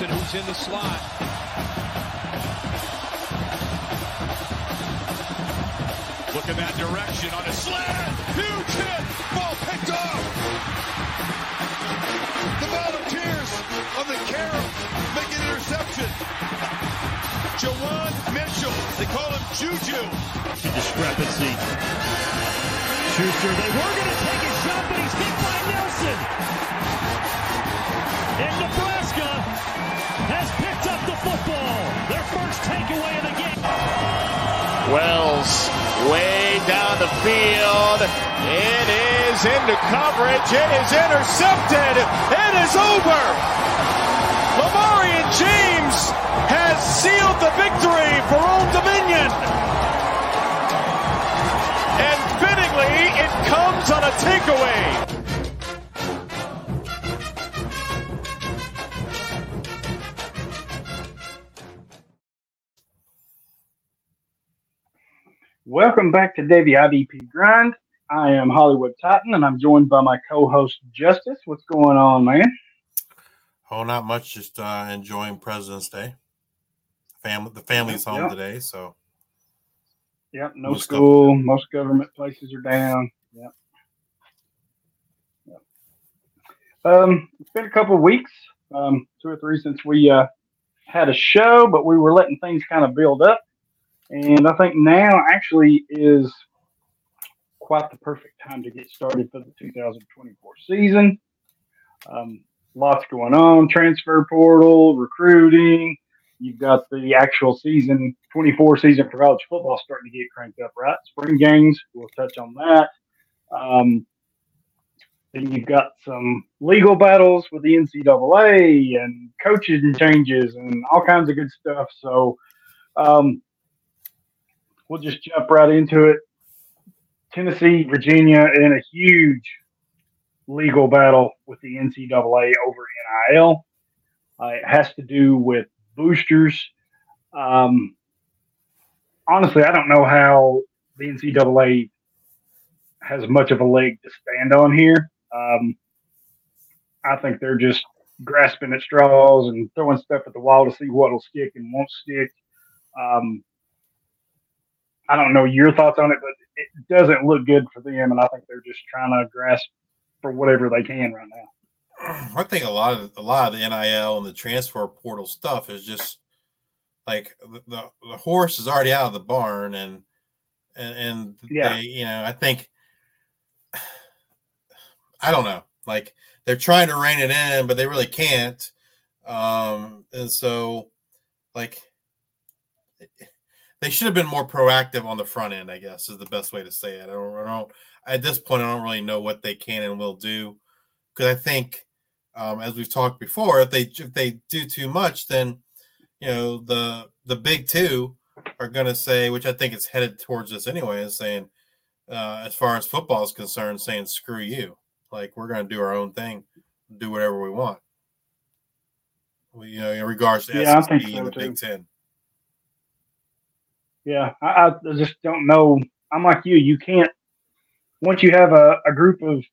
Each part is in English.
Nelson, who's in the slot. Look in that direction on a slant. Huge hit. Ball picked off. The Volunteers on the carry make an interception. Jawan Mitchell. They call him Juju. The discrepancy. Schuster, they were going to take a shot, but he's hit by Nelson. And Nebraska has picked up the football. Their first takeaway of the game. Wells way down the field. It is into coverage. It is intercepted. It is over. Lamarian James has sealed the victory for Old Dominion. And fittingly, it comes on a takeaway. Welcome back to Devy IDP Grind. I am Hollywood Titan, and I'm joined by my co-host Justice. What's going on, man? Oh, not much. Just uh, enjoying President's Day. Family, the family's home Yep. today, so Yep, no Most school. Most government places are down. Yep. Yep. Um, it's been a couple of weeks, um, two or three since we uh, had a show, but we were letting things kind of build up, and I think now actually is quite the perfect time to get started for the 2024 season. Um, lots going on: transfer portal, recruiting. You've got the actual season, 24 season for college football starting to get cranked up, right? Spring games, we'll touch on that. Um, then you've got some legal battles with the NCAA and coaching changes and all kinds of good stuff. So um, we'll just jump right into it. Tennessee, Virginia, in a huge legal battle with the NCAA over NIL. Uh, it has to do with boosters. Um, honestly, I don't know how the NCAA has much of a leg to stand on here. Um, I think they're just grasping at straws and throwing stuff at the wall to see what'll stick and won't stick. Um, I don't know your thoughts on it, but it doesn't look good for them, and I think they're just trying to grasp for whatever they can right now. I think a lot of a lot of the NIL and the transfer portal stuff is just like the, the, the horse is already out of the barn, and and, and Yeah. they, you know, I think I don't know, like they're trying to rein it in, but they really can't, um, and so like they should have been more proactive on the front end. I guess is the best way to say it. I don't, I don't at this point, I don't really know what they can and will do because I think um, as we've talked before, if they if they do too much, then you know the the big two are going to say, which I think is headed towards this anyway, is saying uh, as far as football is concerned, saying screw you, like we're going to do our own thing, do whatever we want. We, you know, in regards to Yeah, SEC so, and the too. Big Ten. Yeah, I, I just don't know. I'm like you. You can't once you have a, a group of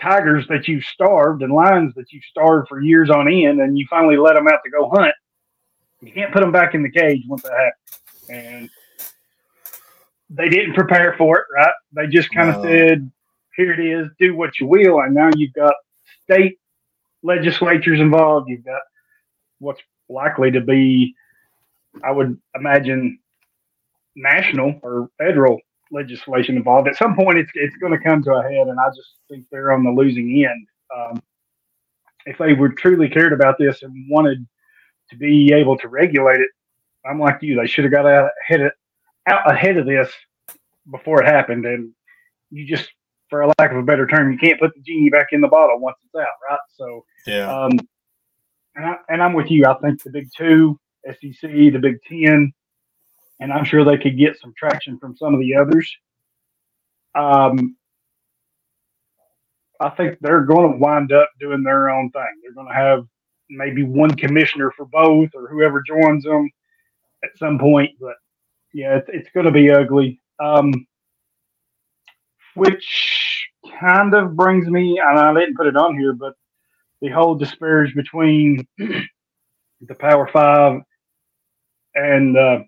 tigers that you've starved and lions that you've starved for years on end, and you finally let them out to go hunt. You can't put them back in the cage once that happens. And they didn't prepare for it, right? They just kind of No. said, "Here it is, do what you will." And now you've got state legislatures involved. You've got what's likely to be, I would imagine, national or federal legislation involved. At some point, it's it's going to come to a head, and I just think they're on the losing end. Um, if they were truly cared about this and wanted to be able to regulate it, I'm like you. They should have got out ahead of, out ahead of this before it happened. And you just, for a lack of a better term, you can't put the genie back in the bottle once it's out, right? So, Yeah, um, and, I, and I'm with you. I think the Big Two, SEC, the Big Ten, and I'm sure they could get some traction from some of the others. Um, I think they're going to wind up doing their own thing. They're going to have maybe one commissioner for both, or whoever joins them at some point. But yeah, it's, it's going to be ugly. Um, which kind of brings me, and I didn't put it on here, but the whole disparage between the Power Five and uh,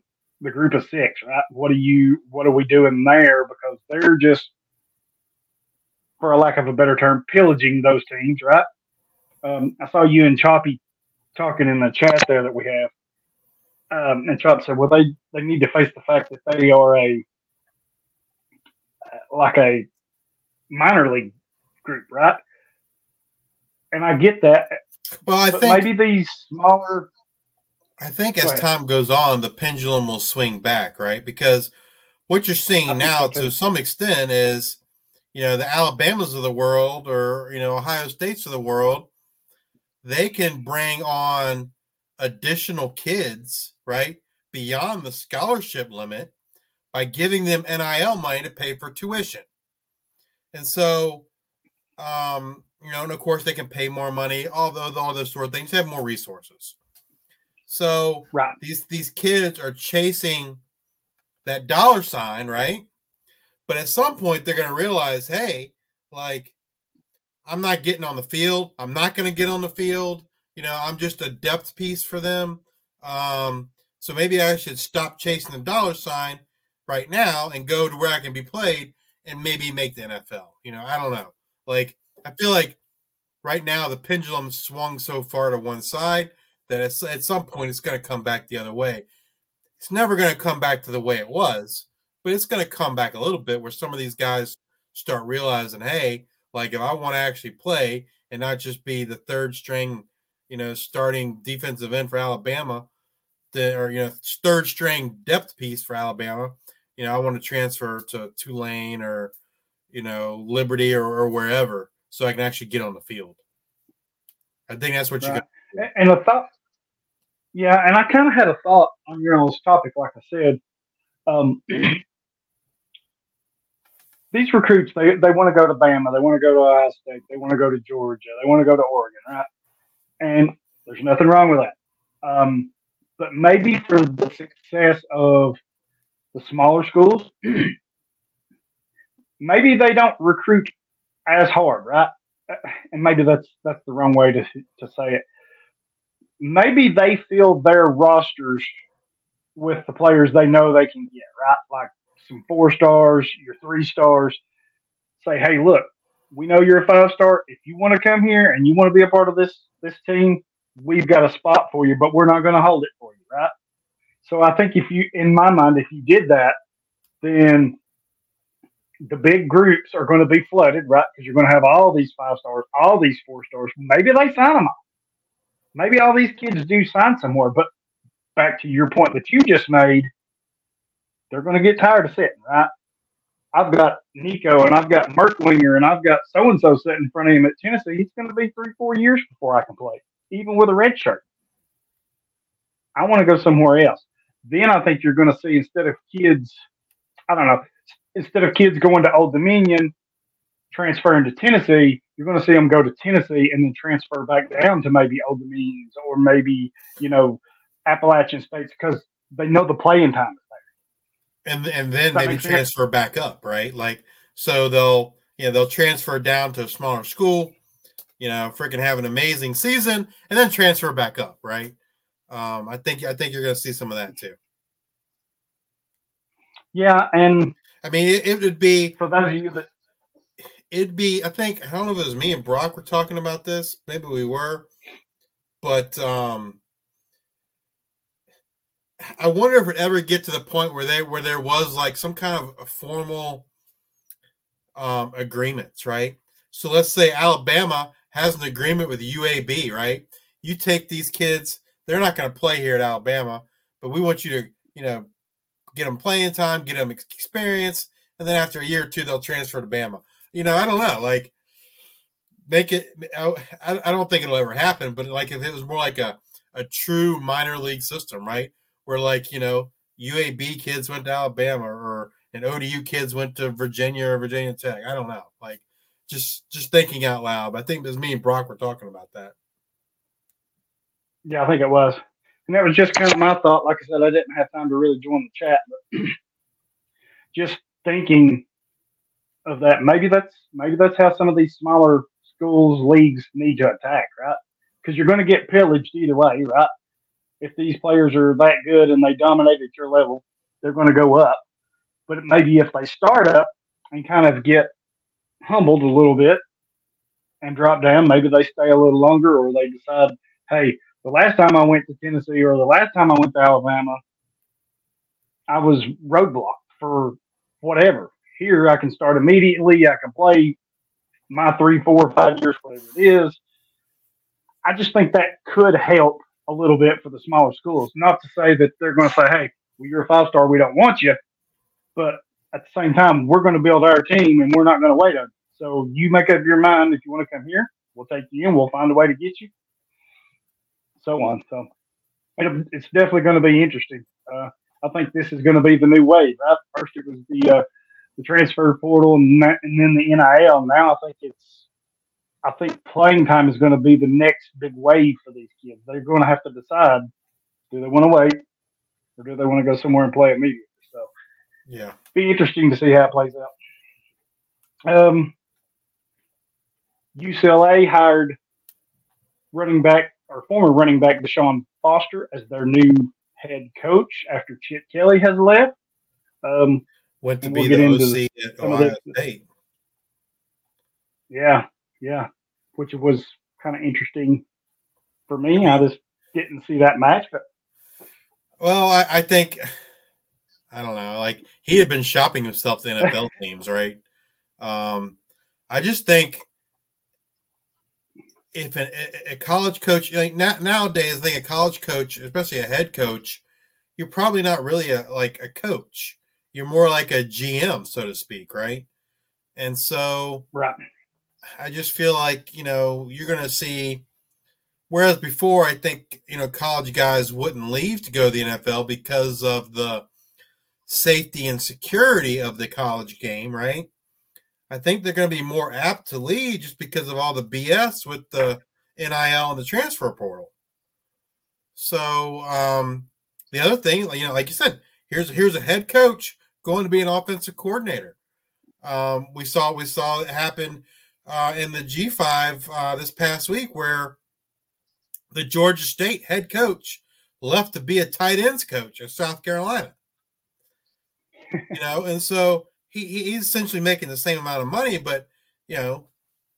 the Group of Six, right? What are you? What are we doing there? Because they're just, for a lack of a better term, pillaging those teams, right? Um, I saw you and Choppy talking in the chat there that we have. Um, and Chop said, well, they, they need to face the fact that they are a like a minor league group, right? And I get that. Well, I but think maybe these smaller. I think as time goes on, the pendulum will swing back, right? Because what you're seeing now, to some extent, is you know the Alabamas of the world, or you know Ohio States of the world, they can bring on additional kids, right, beyond the scholarship limit by giving them NIL money to pay for tuition. And so, um, you know, and of course they can pay more money, although all those sort of things have more resources. So Right. these these kids are chasing that dollar sign, right? But at some point they're going to realize, hey, like I'm not getting on the field. I'm not going to get on the field. You know, I'm just a depth piece for them. Um, so maybe I should stop chasing the dollar sign right now and go to where I can be played and maybe make the NFL. You know, I don't know. Like I feel like right now the pendulum swung so far to one side that it's, at some point it's going to come back the other way. It's never going to come back to the way it was, but it's going to come back a little bit where some of these guys start realizing, hey, like if I want to actually play and not just be the third string, you know, starting defensive end for Alabama, the, or you know, third string depth piece for Alabama, you know, I want to transfer to Tulane or you know Liberty or, or wherever so I can actually get on the field. I think that's what you got. And a thought, yeah, and I kind of had a thought on your all's topic, like I said. Um, these recruits, they, they want to go to Bama, they want to go to Ohio State, they want to go to Georgia, they want to go to Oregon, right? And there's nothing wrong with that. Um, but maybe for the success of the smaller schools, maybe they don't recruit as hard, right? And maybe that's that's the wrong way to to say it maybe they fill their rosters with the players they know they can get, right? Like some four stars, your three stars. Say, hey, look, we know you're a five star. If you want to come here and you want to be a part of this this team, we've got a spot for you, but we're not going to hold it for you, right? So I think if you, in my mind, if you did that, then the big groups are going to be flooded, right? Because you're going to have all these five stars, all these four stars. Maybe they sign them all maybe all these kids do sign somewhere. But back to your point that you just made, they're going to get tired of sitting, right? I've got Nico and I've got Merklinger and I've got so and so sitting in front of him at Tennessee. It's going to be three, four years before I can play, even with a red shirt. I want to go somewhere else. Then I think you're going to see instead of kids, I don't know, instead of kids going to Old Dominion, transferring to Tennessee, you're going to see them go to Tennessee and then transfer back down to maybe Old Dominions or maybe you know Appalachian states because they know the playing time. and and then maybe makes sense. transfer back up, right? Like so they'll you know they'll transfer down to a smaller school, you know, freaking have an amazing season, and then transfer back up, right? Um, I think I think you're going to see some of that too. Yeah, and I mean, it, it would be for those of you that it'd be I think I don't know if it was me and Brock were talking about this. Maybe we were, but um, I wonder if it ever get to the point where they where there was like some kind of formal um, agreements, right? So let's say Alabama has an agreement with UAB, right? You take these kids; they're not going to play here at Alabama, but we want you to, you know, get them playing time, get them experience, and then after a year or two, they'll transfer to Bama. You know, I don't know, like make it. Oh, I, I don't think it'll ever happen, but like if it was more like a a true minor league system, right? Where like you know UAB kids went to Alabama or and ODU kids went to Virginia or Virginia Tech. I don't know, like just just thinking out loud. I think it was me and Brock were talking about that. yeah, I think it was, and that was just kind of my thought. Like I said, I didn't have time to really join the chat, but just thinking of that. Maybe that's maybe that's how some of these smaller schools leagues need to attack, right? Because you're going to get pillaged either way, right? if these players are that good and they dominate at your level, they're going to go up. But maybe if they start up and kind of get humbled a little bit and drop down, maybe they stay a little longer or they decide, hey, the last time I went to Tennessee or the last time I went to Alabama, I was roadblocked for whatever. Here I can start immediately. I can play my three, four, five years, whatever it is. I just think that could help a little bit for the smaller schools. Not to say that they're going to say, hey, well, you're a five star, we don't want you. But at the same time, we're going to build our team and we're not going to wait on you. So you make up your mind if you want to come here, we'll take you in, we'll find a way to get you, so on. So it's definitely going to be interesting. Uh, I think this is going to be the new wave. First, it was the uh, the transfer portal, and, that, and then the NIL. Now, I think it's I think playing time is going to be the next big wave for these kids. They're going to have to decide: do they want to wait, or do they want to go somewhere and play immediately? So, yeah, be interesting to see how it plays out. Um, UCLA hired running back or former running back Deshaun Foster as their new head coach after Chip Kelly has left. Um, Went to be we'll the OC at Ohio State. Yeah, yeah, which was kind of interesting for me. I just didn't see that match, but well, I, I think I don't know. Like he had been shopping himself to NFL teams, right? Um, I just think if an, a, college coach like nowadays, I think a college coach, especially a head coach, you're probably not really a like a coach. You're more like a GM, so to speak, right? And so, right. I just feel like you know you're going to see. Whereas before, I think you know college guys wouldn't leave to go to the NFL because of the safety and security of the college game, right? I think they're going to be more apt to leave just because of all the BS with the NIL and the transfer portal. So um, the other thing, you know, like you said, here's here's a head coach going to be an offensive coordinator. Um, we saw we saw it happen uh, in the G5 uh, this past week where the Georgia State head coach left to be a tight ends coach at South Carolina. you know, and so he, he's essentially making the same amount of money, but you know,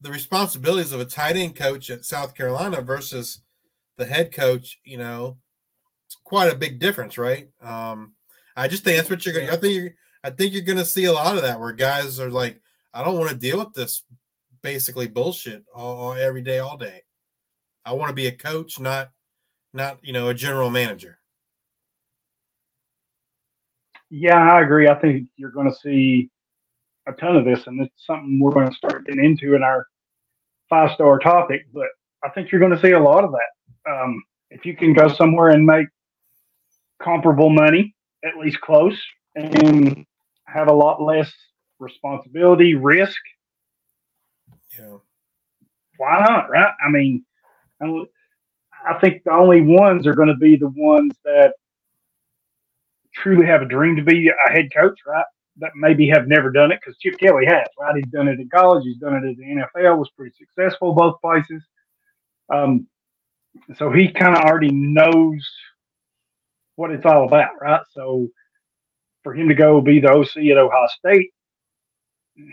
the responsibilities of a tight end coach at South Carolina versus the head coach, you know, it's quite a big difference, right? Um, I just think that's what you're going. I think you're. I think you're going to see a lot of that where guys are like, I don't want to deal with this basically bullshit all, all every day, all day. I want to be a coach, not not you know a general manager. Yeah, I agree. I think you're going to see a ton of this, and it's something we're going to start getting into in our five star topic. But I think you're going to see a lot of that. Um, if you can go somewhere and make comparable money, at least close, and have a lot less responsibility, risk. Yeah. Why not? Right? I mean, I think the only ones are going to be the ones that truly have a dream to be a head coach, right? That maybe have never done it because Chip Kelly has, right? He's done it in college, he's done it at the NFL, was pretty successful both places. Um, so he kind of already knows what it's all about, right? So for him to go be the OC at Ohio State,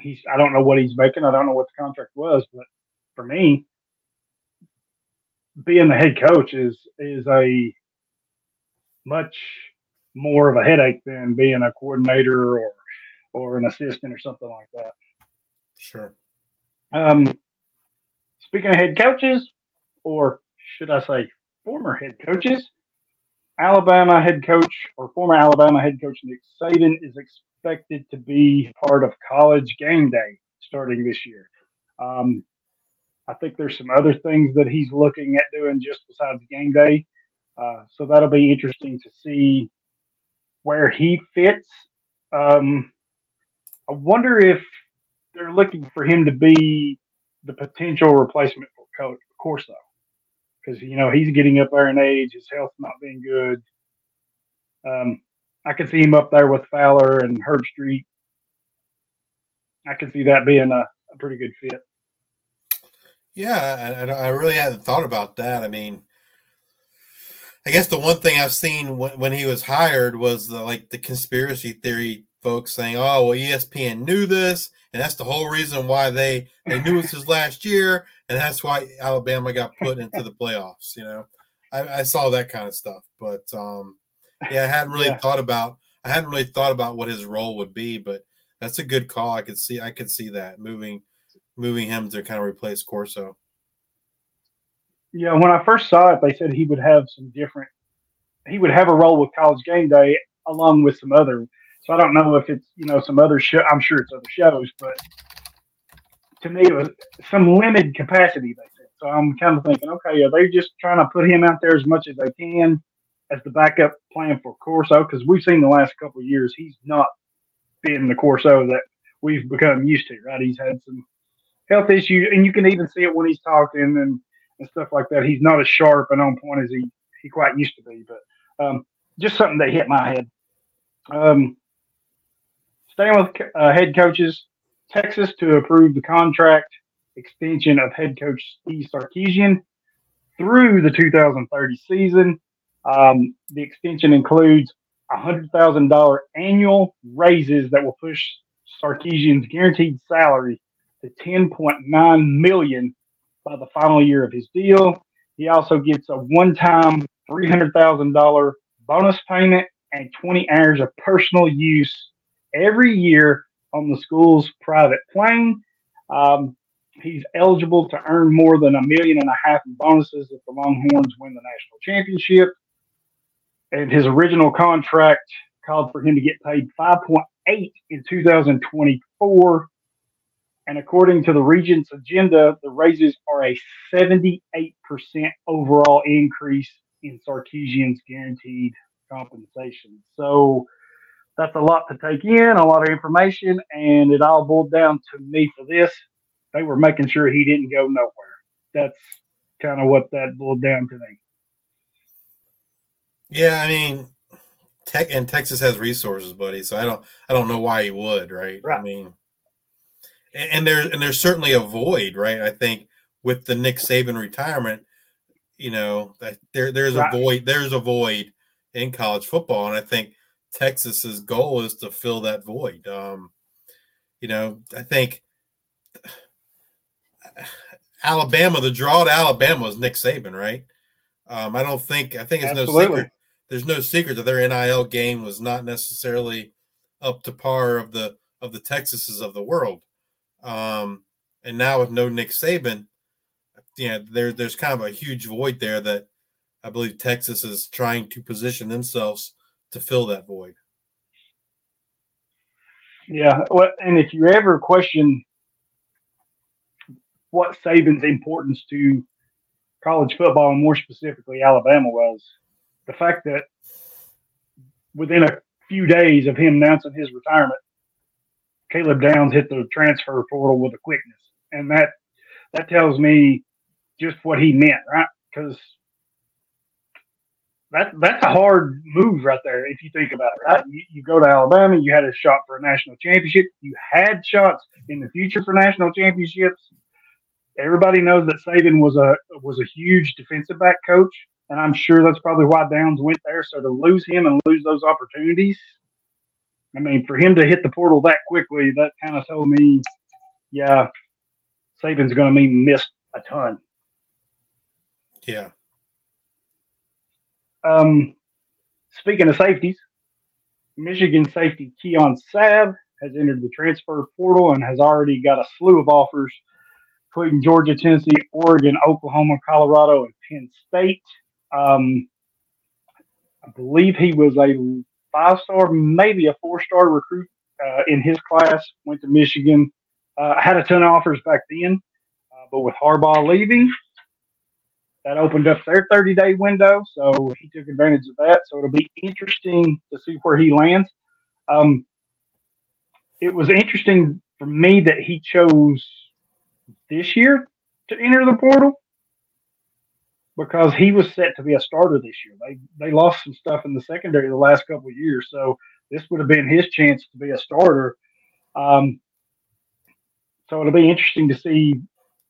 he's I don't know what he's making. I don't know what the contract was, but for me, being the head coach is is a much more of a headache than being a coordinator or or an assistant or something like that. Sure. Um, speaking of head coaches, or should I say former head coaches, Alabama head coach or former Alabama head coach Nick Saban is expected to be part of college game day starting this year. Um, I think there's some other things that he's looking at doing just besides game day. Uh, so that'll be interesting to see where he fits. Um, I wonder if they're looking for him to be the potential replacement for Coach Corso because you know he's getting up there in age, his health's not being good. Um, I can see him up there with Fowler and Herbstreit. I can see that being a, a pretty good fit. Yeah, I, I really hadn't thought about that. I mean, I guess the one thing I've seen when, when he was hired was the, like the conspiracy theory folks saying, "Oh, well, ESPN knew this, and that's the whole reason why they they knew it was his last year, and that's why Alabama got put into the playoffs." You know, I, I saw that kind of stuff, but um, yeah, I hadn't really yeah. thought about I hadn't really thought about what his role would be, but that's a good call. I could see I could see that moving moving him to kind of replace Corso. Yeah, when I first saw it, they said he would have some different. He would have a role with College Game Day along with some other. So I don't know if it's you know some other show. I'm sure it's other shows, but to me it was some limited capacity. They said. So I'm kind of thinking, okay, are they just trying to put him out there as much as they can as the backup plan for Corso? Because we've seen the last couple years he's not been the Corso that we've become used to. Right? He's had some health issues, and you can even see it when he's talking and and stuff like that. He's not as sharp and on point as he, he quite used to be, but um, just something that hit my head. Um, staying with uh, head coaches, Texas to approve the contract extension of head coach Steve Sarkisian through the 2030 season. Um, the extension includes $100,000 annual raises that will push Sarkisian's guaranteed salary to 10.9 million by the final year of his deal. He also gets a one-time $300,000 bonus payment and 20 hours of personal use every year on the school's private plane. Um, he's eligible to earn more than a million and a half in bonuses if the Longhorns win the national championship. And his original contract called for him to get paid 5.8 in 2024 and according to the Regents' agenda, the raises are a 78% overall increase in Sarkisian's guaranteed compensation. So that's a lot to take in, a lot of information, and it all boiled down to me for this. They were making sure he didn't go nowhere. That's kind of what that boiled down to me. Yeah, I mean, Tech and Texas has resources, buddy. So I don't, I don't know why he would, right? right. I mean, and there and there's certainly a void, right? I think with the Nick Saban retirement, you know, that there there's right. a void there's a void in college football, and I think Texas's goal is to fill that void. Um, you know, I think Alabama, the draw to Alabama is Nick Saban, right? Um, I don't think I think it's Absolutely. no secret. There's no secret that their NIL game was not necessarily up to par of the of the Texases of the world. Um, and now with no Nick Saban, you know, there, there's kind of a huge void there that I believe Texas is trying to position themselves to fill that void. Yeah, well, and if you ever question what Saban's importance to college football and more specifically Alabama was, the fact that within a few days of him announcing his retirement, Caleb Downs hit the transfer portal with a quickness, and that that tells me just what he meant, right? Because that that's a hard move right there if you think about it, right? You, you, go to Alabama, you had a shot for a national championship, you had shots in the future for national championships. Everybody knows that Saban was a was a huge defensive back coach, and I'm sure that's probably why Downs went there. So to lose him and lose those opportunities, I mean, for him to hit the portal that quickly, that kind of told me, yeah, Saban's going to be missed a ton. Yeah. Um, speaking of safeties, Michigan safety Keon Sabb has entered the transfer portal and has already got a slew of offers, including Georgia, Tennessee, Oregon, Oklahoma, Colorado, and Penn State. Um, I believe he was a five star, maybe a four star recruit uh, in his class. Went to Michigan. Uh, had a ton of offers back then, uh, but with Harbaugh leaving, that opened up their 30 day window. So he took advantage of that. So it'll be interesting to see where he lands. Um, it was interesting for me that he chose this year to enter the portal because he was set to be a starter this year. They they lost some stuff in the secondary the last couple of years, so this would have been his chance to be a starter. Um, so it'll be interesting to see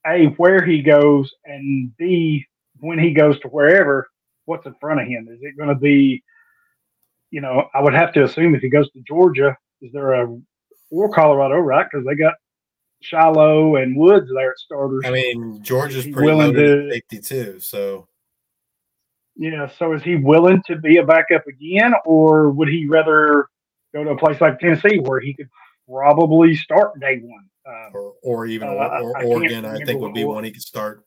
a where he goes and b when he goes to wherever what's in front of him. Is it going to be, you know, I would have to assume if he goes to Georgia, is there a or Colorado, right? Because they got Shilo and Woods there at starters. I mean, Georgia's pretty willing loaded to- safety too. So Yeah. So is he willing to be a backup again, or would he rather go to a place like Tennessee where he could probably start day one? Um, or or even Uh, or, or I Oregon, I remember think would be one he could start.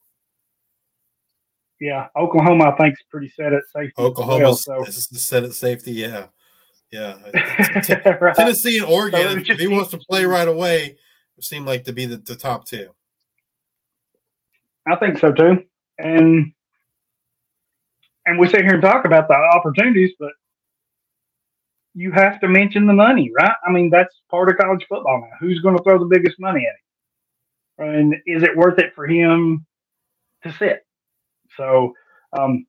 Yeah, Oklahoma, I think, is pretty set at safety. Oklahoma well, so is set at safety. Yeah, yeah. Right. Tennessee and Oregon, So just he wants to play right away, seem like to be the, the top two. I think so too. And and we sit here and talk about the opportunities, but you have to mention the money, right? I mean, that's part of college football now. Who's going to throw the biggest money at him? And is it worth it for him to sit? So um,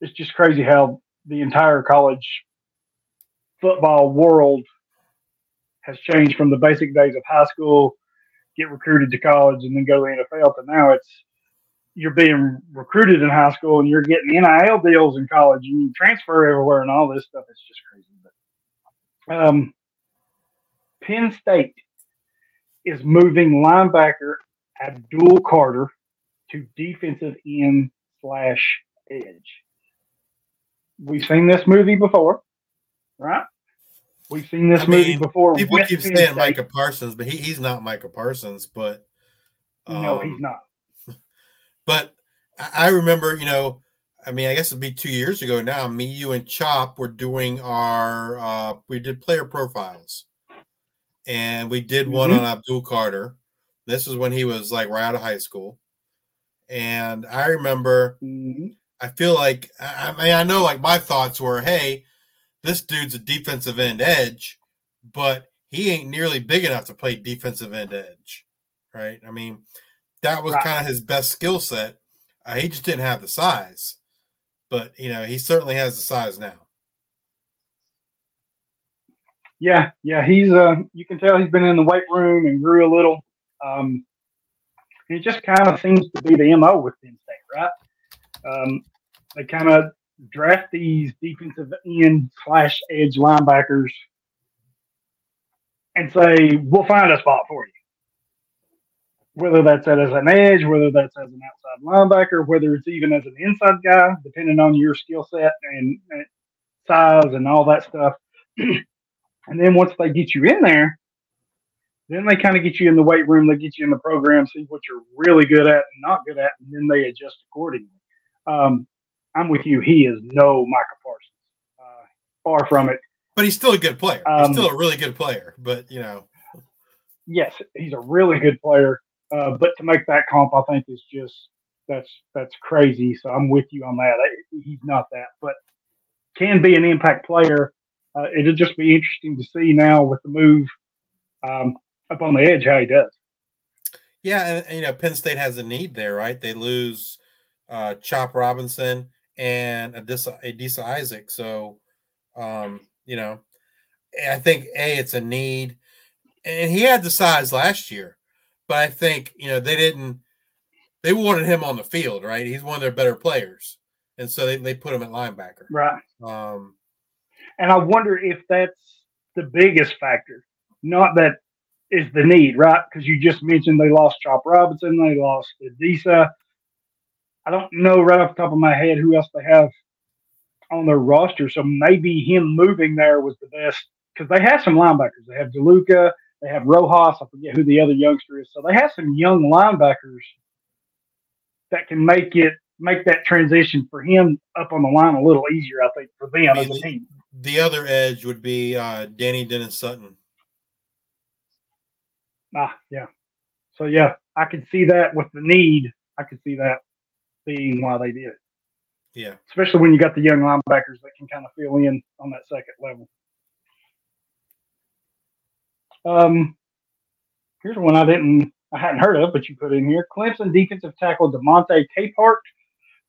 it's just crazy how the entire college football world has changed from the basic days of high school get recruited to college and then go to the NFL. To now, it's you're being recruited in high school and you're getting NIL deals in college and you transfer everywhere and all this stuff. It's just crazy. But um, Penn State is moving linebacker Abdul Carter to defensive end slash edge. We've seen this movie before, right? We've seen this I movie mean, before. People keep Penn saying State. Micah Parsons, but he, he's not Micah Parsons. But no, um, he's not. But I I remember, you know, I mean, I guess it'd be two years ago now. Me, you, and Chop were doing our uh we did player profiles. And we did one Mhm. on Abdul Carter. This is when he was like right out of high school. And I remember Mhm. I feel like I I mean I know like my thoughts were, hey, this dude's a defensive end edge, but he ain't nearly big enough to play defensive end edge. Right? I mean, that was Right. kind of his best skill set. Uh, he just didn't have the size. But you know, he certainly has the size now. Yeah, yeah, he's uh you can tell he's been in the weight room and grew a little. Um it just kind of seems to be the MO with Penn State, right? Um they kind of draft these defensive end slash edge linebackers and say, We'll find a spot for you. Whether that's as an edge, whether that's as an outside linebacker, whether it's even as an inside guy, depending on your skill set and, and size and all that stuff. And then once they get you in there, then they kind of get you in the weight room, they get you in the program, see what you're really good at and not good at, and then they adjust accordingly. Um, I'm with you. He is no Micah Parsons. Uh, far from it. But he's still a good player. Um, he's still a really good player. But you know, Yes, he's a really good player. Uh, but to make that comp, I think is just that's that's crazy. So I'm with you on that. I- He's not that, but can be an impact player. Uh, it'll just be interesting to see now with the move um, up on the edge how he does. Yeah, and, you know, Penn State has a need there, right? They lose uh Chop Robinson and Adisa, Adisa Isaac. So um, you know, I think A, it's a need. And he had the size last year, but I think, you know, they didn't they wanted him on the field, right? He's one of their better players. And so they, they put him at linebacker. Right. Um And I wonder if that's the biggest factor. Not that is the need, right? Because you just mentioned they lost Chop Robinson, they lost Adisa. I don't know right off the top of my head who else they have on their roster. So maybe him moving there was the best because they have some linebackers. They have DeLuca, they have Rojas. I forget who the other youngster is. So they have some young linebackers that can make it make that transition for him up on the line a little easier. I think for them as a team. the other edge would be uh Dani Dennis Sutton. Ah, yeah. So yeah, I can see that with the need. I can see that being why they did it, Yeah. especially when you got the young linebackers that can kind of fill in on that second level. Um, here's one I didn't, I hadn't heard of, but you put in here. Clemson defensive tackle DeMonte Capehart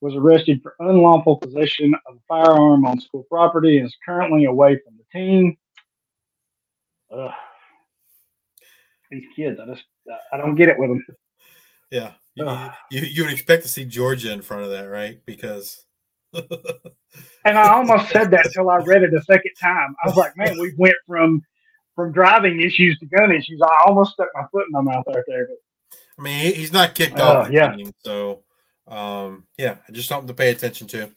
was arrested for unlawful possession of a firearm on school property and is currently away from the team. Ugh. These kids, I just, I don't get it with them. Yeah. You, you you would expect to see Georgia in front of that, right? Because and I almost said that until I read it a second time. I was like, man, we went from from driving issues to gun issues. I almost stuck my foot in my mouth right there. I mean, he's not kicked Uh, off. yeah. So, um, yeah, just something to pay attention to.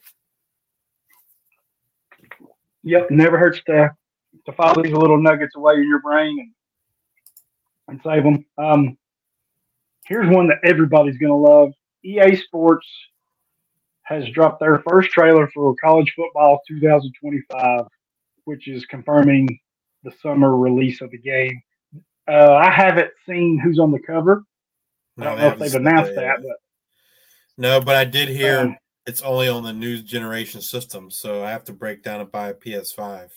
Yep, never hurts to to file these little nuggets away in your brain and and save them. Um, here's one that everybody's gonna love. EA Sports has dropped their first trailer for college football 2025, which is confirming the summer release of the game. Uh, I haven't seen who's on the cover. I don't know if they've announced that, but No, but I did hear Um, it's only on the new generation system, so I have to break down and buy a PS5.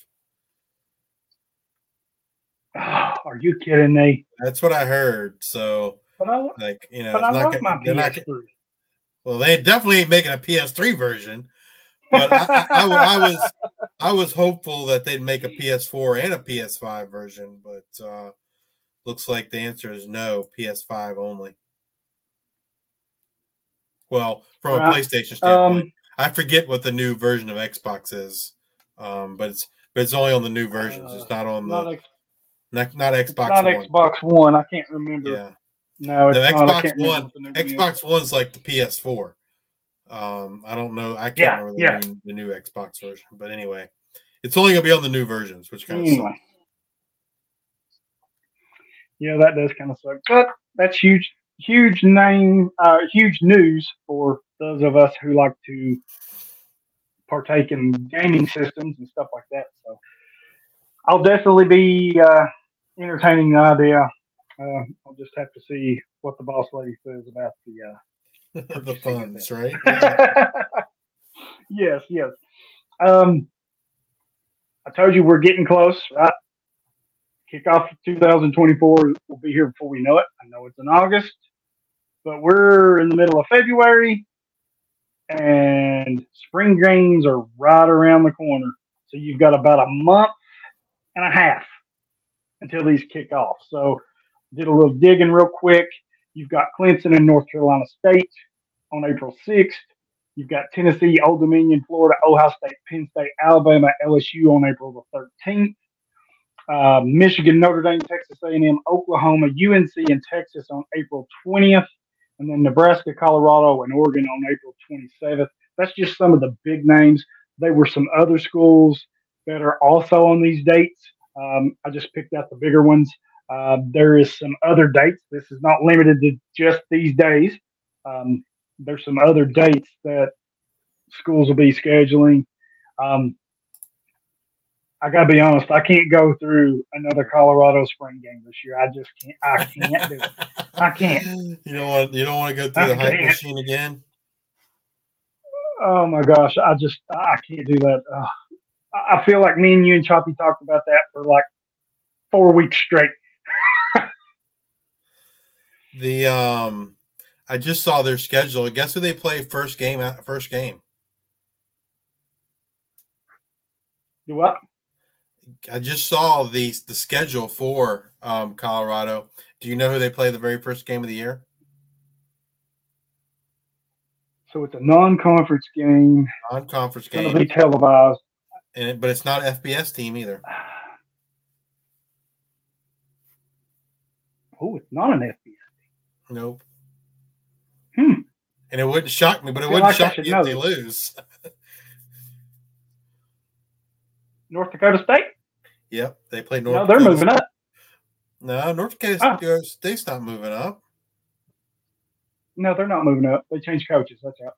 Ah, are you kidding me? That's what I heard. So, But I, like, you know, but I not love my PS3. gonna- well, they definitely ain't making a PS3 version. But I, I, I, was I was hopeful that they'd make a PS4 and a PS5 version, but uh, looks like the answer is no, PS5 only. Well, from a PlayStation standpoint, Um, I forget what the new version of Xbox is, um, but it's but it's only on the new versions. It's not on the not, not, not Xbox not One. Xbox One. I can't remember. Yeah, No, it's the Xbox One. what the new one is. Xbox One's like the PS4. Um, I don't know. I can't Yeah, remember the, yeah. new, the new Xbox version, but anyway, it's only gonna be on the new versions, which kind of Anyway. Yeah, that does kind of suck. But that's huge, huge name, uh, huge news for those of us who like to partake in gaming systems and stuff like that. So I'll definitely be uh, entertaining idea. Uh, I'll just have to see what the boss lady says about the uh, the funds, right? yes, yes. Um, I told you we're getting close, right? Kickoff of 2024 will be here before we know it. I know it's in August, but we're in the middle of February, and spring games are right around the corner. So you've got about a month and a half until these kick off. So did a little digging real quick. You've got Clemson and North Carolina State on April 6th. You've got Tennessee, Old Dominion, Florida, Ohio State, Penn State, Alabama, LSU on April the 13th. Uh, Michigan, Notre Dame, Texas A&M, Oklahoma, UNC, and Texas on April 20th. And then Nebraska, Colorado, and Oregon on April 27th. That's just some of the big names. There were some other schools that are also on these dates. Um, I just picked out the bigger ones. Uh, there is some other dates. This is not limited to just these days. Um, there's some other dates that schools will be scheduling. Um, I gotta be honest, I can't go through another Colorado spring game this year. I just can't. I can't do it. I can't. You don't want you don't want to go through the hype machine again. Oh my gosh, I just I can't do that. I feel like me and you and Choppy talked about that for like four weeks straight. The um, I just saw their schedule. Guess who they play first game? First game. Do what? I just saw the the schedule for um, Colorado. Do you know who they play the very first game of the year? So it's a non-conference game. Non-conference game, be televised. And it, but it's not FBS team either. Oh, it's not an FBS. Nope. Hmm. And it wouldn't shock me, but it wouldn't like shock me know if they lose. North Dakota State? Yep, they play North. no, they're Dakota moving up. No, North Dakota Ah. State's not moving up. No, they're not moving up. They changed coaches. That's out.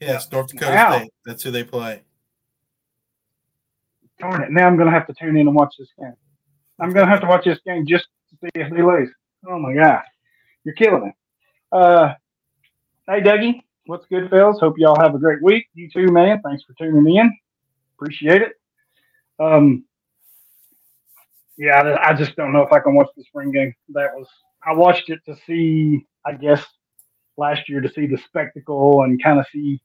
Yes, North Dakota Wow. State. That's who they play. Darn it. Now I'm to have to tune in and watch this game. I'm to have to watch this game just to see if they lose. Oh, my God. You're killing me. Uh, hey, Dougie. What's good, fellas? Hope y'all have a great week. You too, man. Thanks for tuning in. Appreciate it. Um, yeah, I just don't know if I can watch the spring game. That was I watched it to see, I guess, last year to see the spectacle and kind of see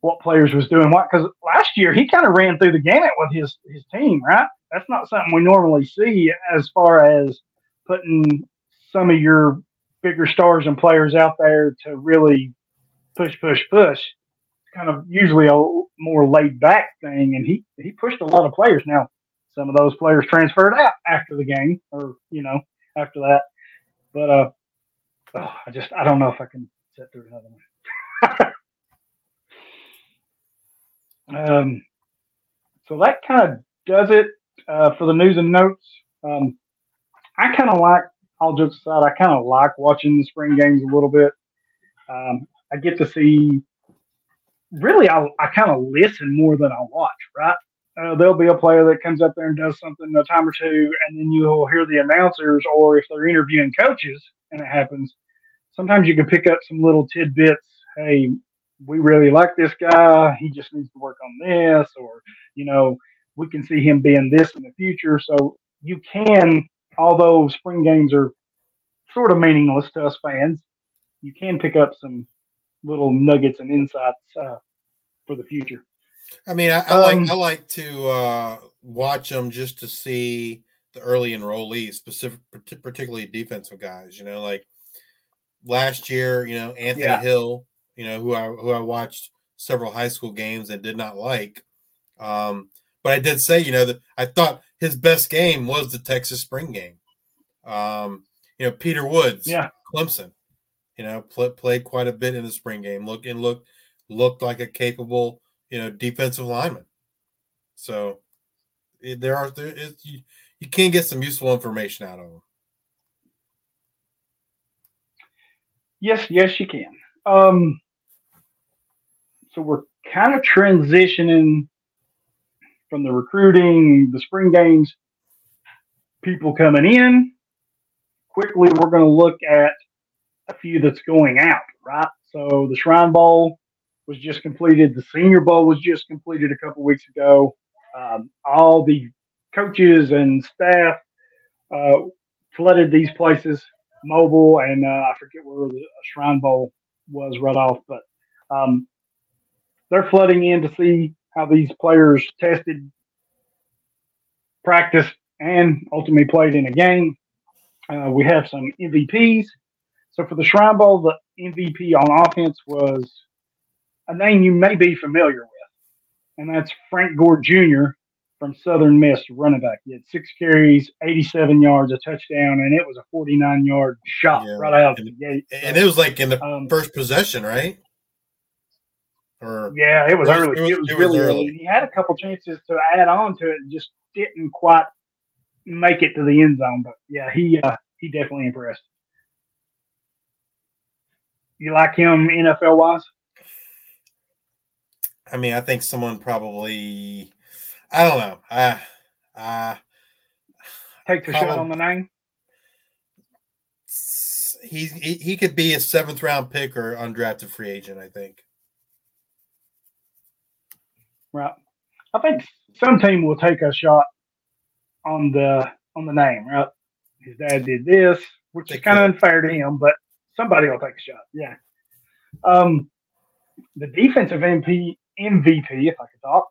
what players was doing what. Because last year he kind of ran through the gamut with his his team, right? That's not something we normally see as far as putting some of your bigger stars and players out there to really push, push, push. kind of usually a more laid back thing, and he he pushed a lot of players. Now, some of those players transferred out after the game, or you know, after that. But uh, oh, I just I don't know if I can sit through another one. um, so that kind of does it uh, for the news and notes. Um, I kind of like, all jokes aside, I kind of like watching the spring games a little bit. Um, I get to see, really, I, I kind of listen more than I watch, right? Uh, there'll be a player that comes up there and does something a time or two, and then you'll hear the announcers, or if they're interviewing coaches, and it happens, sometimes you can pick up some little tidbits. Hey, we really like this guy. He just needs to work on this, or you know, we can see him being this in the future. So you can, although spring games are sort of meaningless to us fans, you can pick up some little nuggets and insights uh, for the future. I mean, I, I um, like I like to uh, watch them just to see the early enrollees, specific, particularly defensive guys. You know, like last year, you know Anthony yeah. Hill, you know who I who I watched several high school games and did not like. Um, but I did say, you know, that I thought his best game was the Texas spring game. Um, you know, Peter Woods, yeah, Clemson, you know, play, played quite a bit in the spring game. Look and looked looked like a capable, you know, defensive lineman. So there are there is you, you can get some useful information out of them. Yes, yes, you can. Um, so we're kind of transitioning from the recruiting, the spring games, people coming in. Quickly, we're going to look at a few that's going out, right? So the Shrine Bowl was just completed. The Senior Bowl was just completed a couple weeks ago. Um, all the coaches and staff uh, flooded these places, mobile, and uh, I forget where the Shrine Bowl was right off, but um, they're flooding in to see how these players tested, practiced, and ultimately played in a game. Uh, we have some MVPs. So for the Shrine Bowl, the MVP on offense was a name you may be familiar with, and that's Frank Gore Jr. from Southern Miss, running back. He had six carries, 87 yards, a touchdown, and it was a 49 yard shot yeah. right out of the gate. And it was like in the um, first possession, right? Or yeah, it was early. It was, it was, it was really early. early. He had a couple chances to add on to it, and just didn't quite make it to the end zone. But yeah, he uh, he definitely impressed. You like him NFL wise? I mean, I think someone probably. I don't know. Uh, uh, Take the shot on the name. He, he he could be a seventh round pick or undrafted free agent. I think. Right. I think some team will take a shot on the on the name, right? His dad did this, which they is kind of unfair to him, but somebody will take a shot. Yeah. Um, the defensive MP MVP, if I could talk,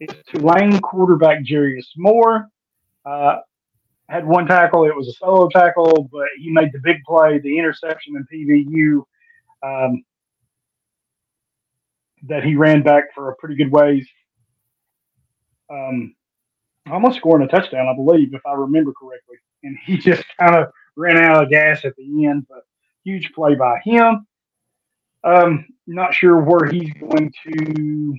is Tulane quarterback Jarius Moore. Uh, had one tackle. It was a solo tackle, but he made the big play, the interception in PBU. Um, that he ran back for a pretty good ways. Um, almost scoring a touchdown, I believe, if I remember correctly. And he just kind of ran out of gas at the end, but huge play by him. Um, not sure where he's going to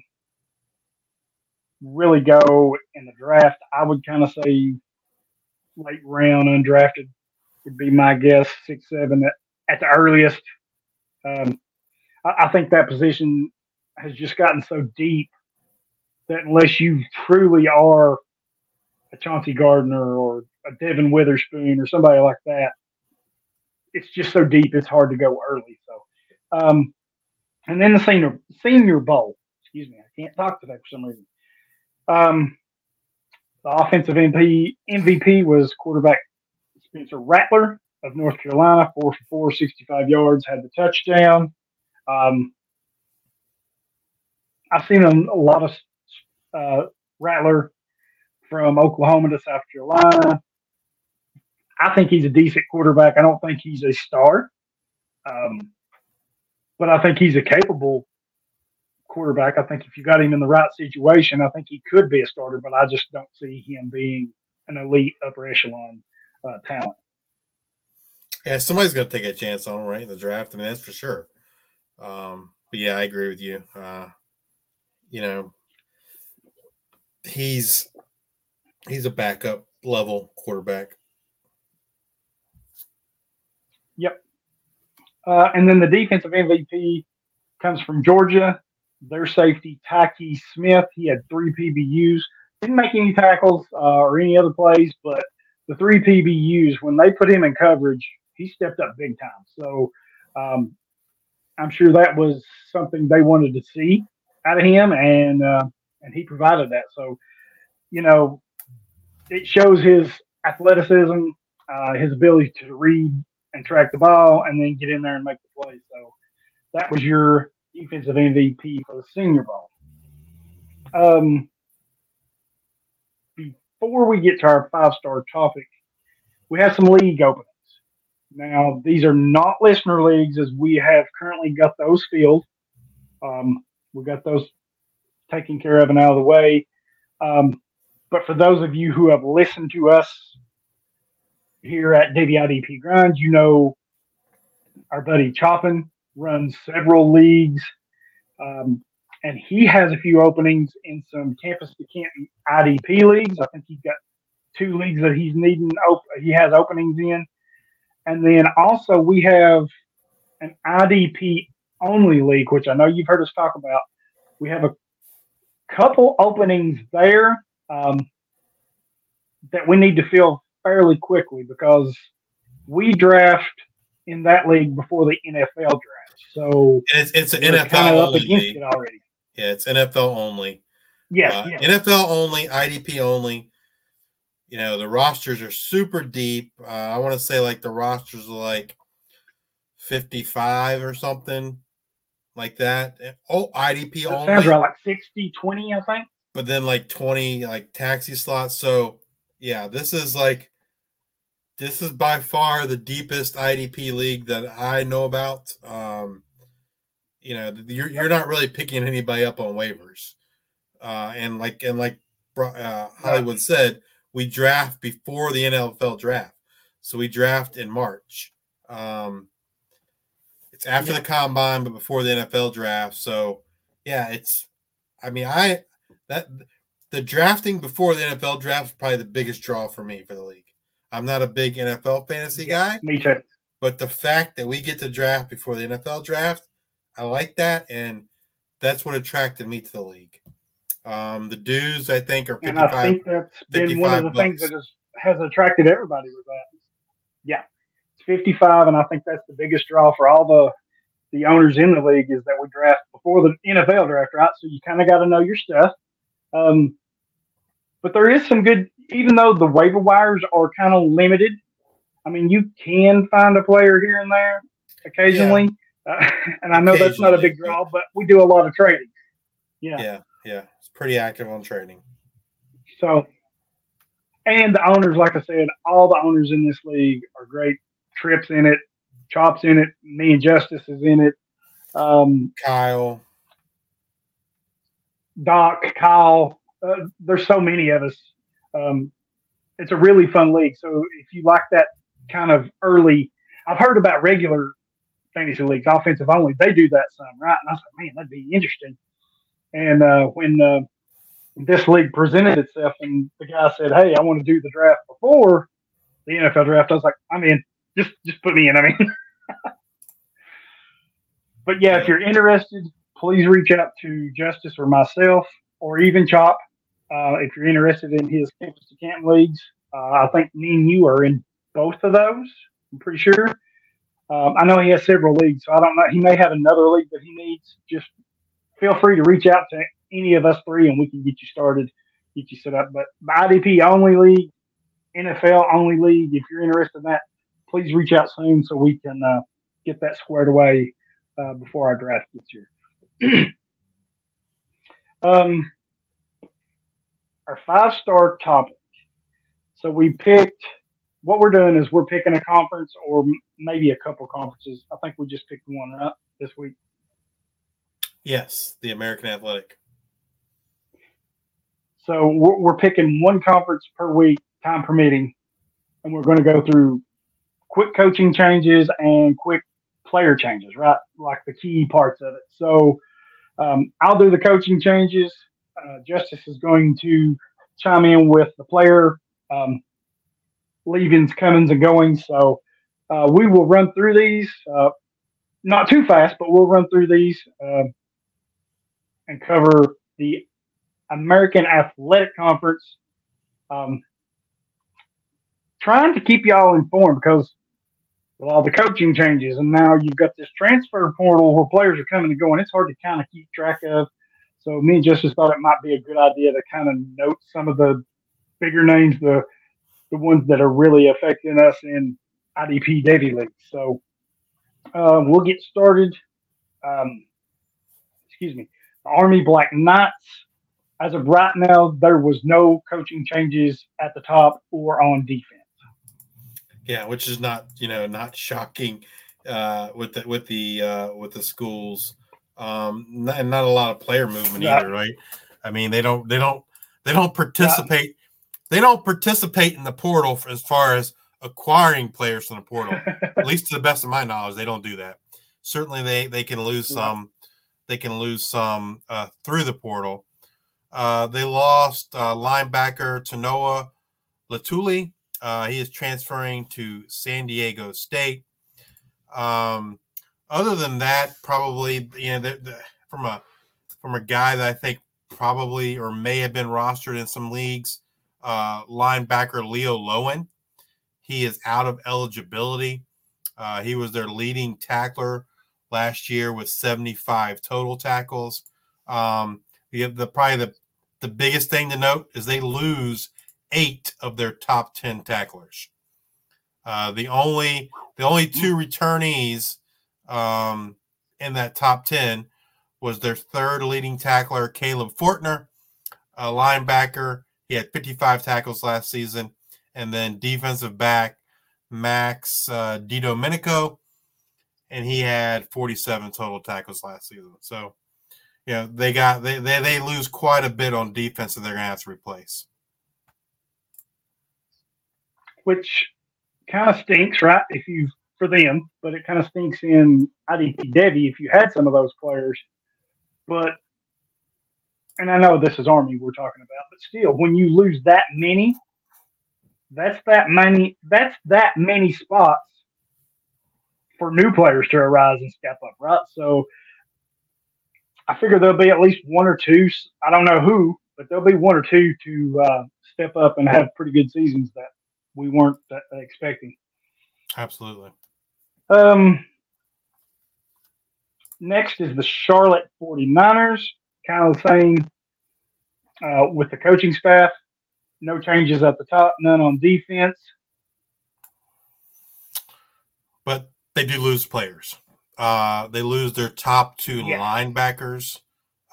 really go in the draft. I would kind of say late round undrafted would be my guess, six, seven at, at the earliest. Um, I, I, think that position has just gotten so deep that unless you truly are a Chauncey Gardner or a Devon Witherspoon or somebody like that, it's just so deep it's hard to go early. So, um, and then the senior senior bowl. Excuse me, I can't talk today for some reason. Um, the offensive MVP MVP was quarterback Spencer Rattler of North Carolina, four for four, 65 yards, had the touchdown. Um, I've seen a, a lot of uh, Rattler from Oklahoma to South Carolina. I think he's a decent quarterback. I don't think he's a star, um, but I think he's a capable quarterback. I think if you got him in the right situation, I think he could be a starter, but I just don't see him being an elite upper echelon uh, talent. Yeah, somebody's going to take a chance on him, right, in the draft. I mean, that's for sure. Um, but yeah, I agree with you. Uh, you know, he's he's a backup level quarterback. Yep. Uh, and then the defensive MVP comes from Georgia. Their safety, Tykee Smith, he had three PBUs. Didn't make any tackles uh, or any other plays, but the three PBUs, when they put him in coverage, he stepped up big time. So um, I'm sure that was something they wanted to see out of him, and uh, and he provided that. So, you know, it shows his athleticism, uh, his ability to read and track the ball, and then get in there and make the play. So that was your defensive MVP for the Senior Bowl. Um, before we get to our five-star topic, we have some league openings. Now, these are not listener leagues as we have currently got those filled. Um, we got those taken care of and out of the way. Um, but for those of you who have listened to us here at WIDP Grind, you know our buddy Choppin runs several leagues. Um, and he has a few openings in some campus to Canton IDP leagues. I think he's got two leagues that he's needing. Op- he has openings in, and then also we have an IDP only league, which I know you've heard us talk about. We have a couple openings there um, that we need to fill fairly quickly because we draft in that league before the NFL draft. So it's, it's an NFL kind of up against league. it already. Yeah, it's NFL only. Yes, uh, NFL only, IDP only. You know, the rosters are super deep. Uh, I want to say like the rosters are like 55 or something like that. Oh, IDP only. Sounds right, like 60, 20, I think. But then like 20 like taxi slots. So yeah, this is like this is by far the deepest IDP league that I know about. Um, you know, you're you're not really picking anybody up on waivers, uh, and like and like uh, Hollywood said, we draft before the NFL draft, so we draft in March. Um, after yeah. the combine, but before the NFL draft. So, yeah, it's. I mean, I that the drafting before the NFL draft is probably the biggest draw for me for the league. I'm not a big NFL fantasy guy. Me too. But the fact that we get to draft before the NFL draft I like that, and that's what attracted me to the league. Um, the dues, I think, are 55, and I think that's been one of the bucks. things that has, attracted everybody with that. Yeah, 55, and I think that's the biggest draw for all the the owners in the league is that we draft before the NFL draft, right? So you kind of got to know your stuff. Um, but there is some good, even though the waiver wires are kind of limited. I mean, you can find a player here and there occasionally. Uh, and I know that's not a big draw, but we do a lot of trading. Yeah. Yeah. Yeah. It's pretty active on trading. So, and the owners, like I said, all the owners in this league are great. Trips in it, Chops in it, me and Justice is in it. Um, Kyle, Doc, Kyle. Uh, there's so many of us. Um, it's a really fun league. So if you like that kind of early, I've heard about regular fantasy leagues, offensive only, they do that some, right? And I was like, man, that'd be interesting. And uh, when uh, this league presented itself, and the guy said, "Hey, I want to do the draft before the NFL draft," I was like, "I'm in. Just just put me in." I mean, but yeah, if you're interested, please reach out to Justice or myself, or even Chop uh, if you're interested in his campus to Canton leagues. Uh, I think me and you are in both of those. I'm pretty sure. Um, I know he has several leagues, so I don't know. He may have another league that he needs. Just feel free to reach out to any of us three, and we can get you started, get you set up. But IDP only league, NFL only league. If you're interested in that, please reach out soon so we can uh, get that squared away uh, before our draft gets here. um, our five star topic. So we picked what we're doing is we're picking a conference or maybe a couple conferences. I think we just picked one up this week. Yes, the American Athletic. So we're, we're picking one conference per week, time permitting, and we're going to go through quick coaching changes and quick player changes, right? Like the key parts of it. So um, I'll do the coaching changes. Uh, Justice is going to chime in with the player um, leavings, comings, and goings. So uh, we will run through these, uh, not too fast, but we'll run through these uh, and cover the American Athletic Conference. Um, trying to keep y'all informed because with all the coaching changes, and now you've got this transfer portal where players are coming and going. It's hard to kind of keep track of. So me and Justice thought it might be a good idea to kind of note some of the bigger names, the the ones that are really affecting us in IDP Devy League. So uh, we'll get started. Um, excuse me. The Army Black Knights. As of right now, there was no coaching changes at the top or on defense. Yeah, which is not you know not shocking uh, with the with the uh, with the schools, um, not, and not a lot of player movement either, right? I mean, they don't they don't they don't participate they don't participate in the portal for, as far as acquiring players from the portal. At least to the best of my knowledge, they don't do that. Certainly, they they can lose some they can lose some uh, through the portal. Uh, they lost uh, linebacker Tanoa Latuli. Uh, he is transferring to San Diego State. Um, other than that, probably you know the, the, from a from a guy that I think probably or may have been rostered in some leagues, uh, linebacker Leo Lowin. He is out of eligibility. Uh, he was their leading tackler last year with 75 total tackles. Um, the, the probably the the biggest thing to note is they lose eight of their top 10 tacklers. Uh, the only the only two returnees um, in that top 10 was their third leading tackler, Caleb Fortner, a linebacker. He had 55 tackles last season. And then defensive back, Max uh, DiDomenico, and he had 47 total tackles last season. So, you know, they got they they, they lose quite a bit on defense that they're gonna have to replace. Which kind of stinks, right? If you for them, but it kind of stinks in IDP Devy if you had some of those players. But and I know this is Army we're talking about, but still, when you lose that many, that's that many. That's that many spots for new players to arise and step up, right? So I figure there'll be at least one or two. I don't know who, but there'll be one or two to uh, step up and have pretty good seasons that we weren't uh, expecting. Absolutely. Um, next is the Charlotte 49ers. Kind of the same uh, with the coaching staff. No changes at the top, none on defense. But they do lose players. Uh, they lose their top two Yeah. linebackers.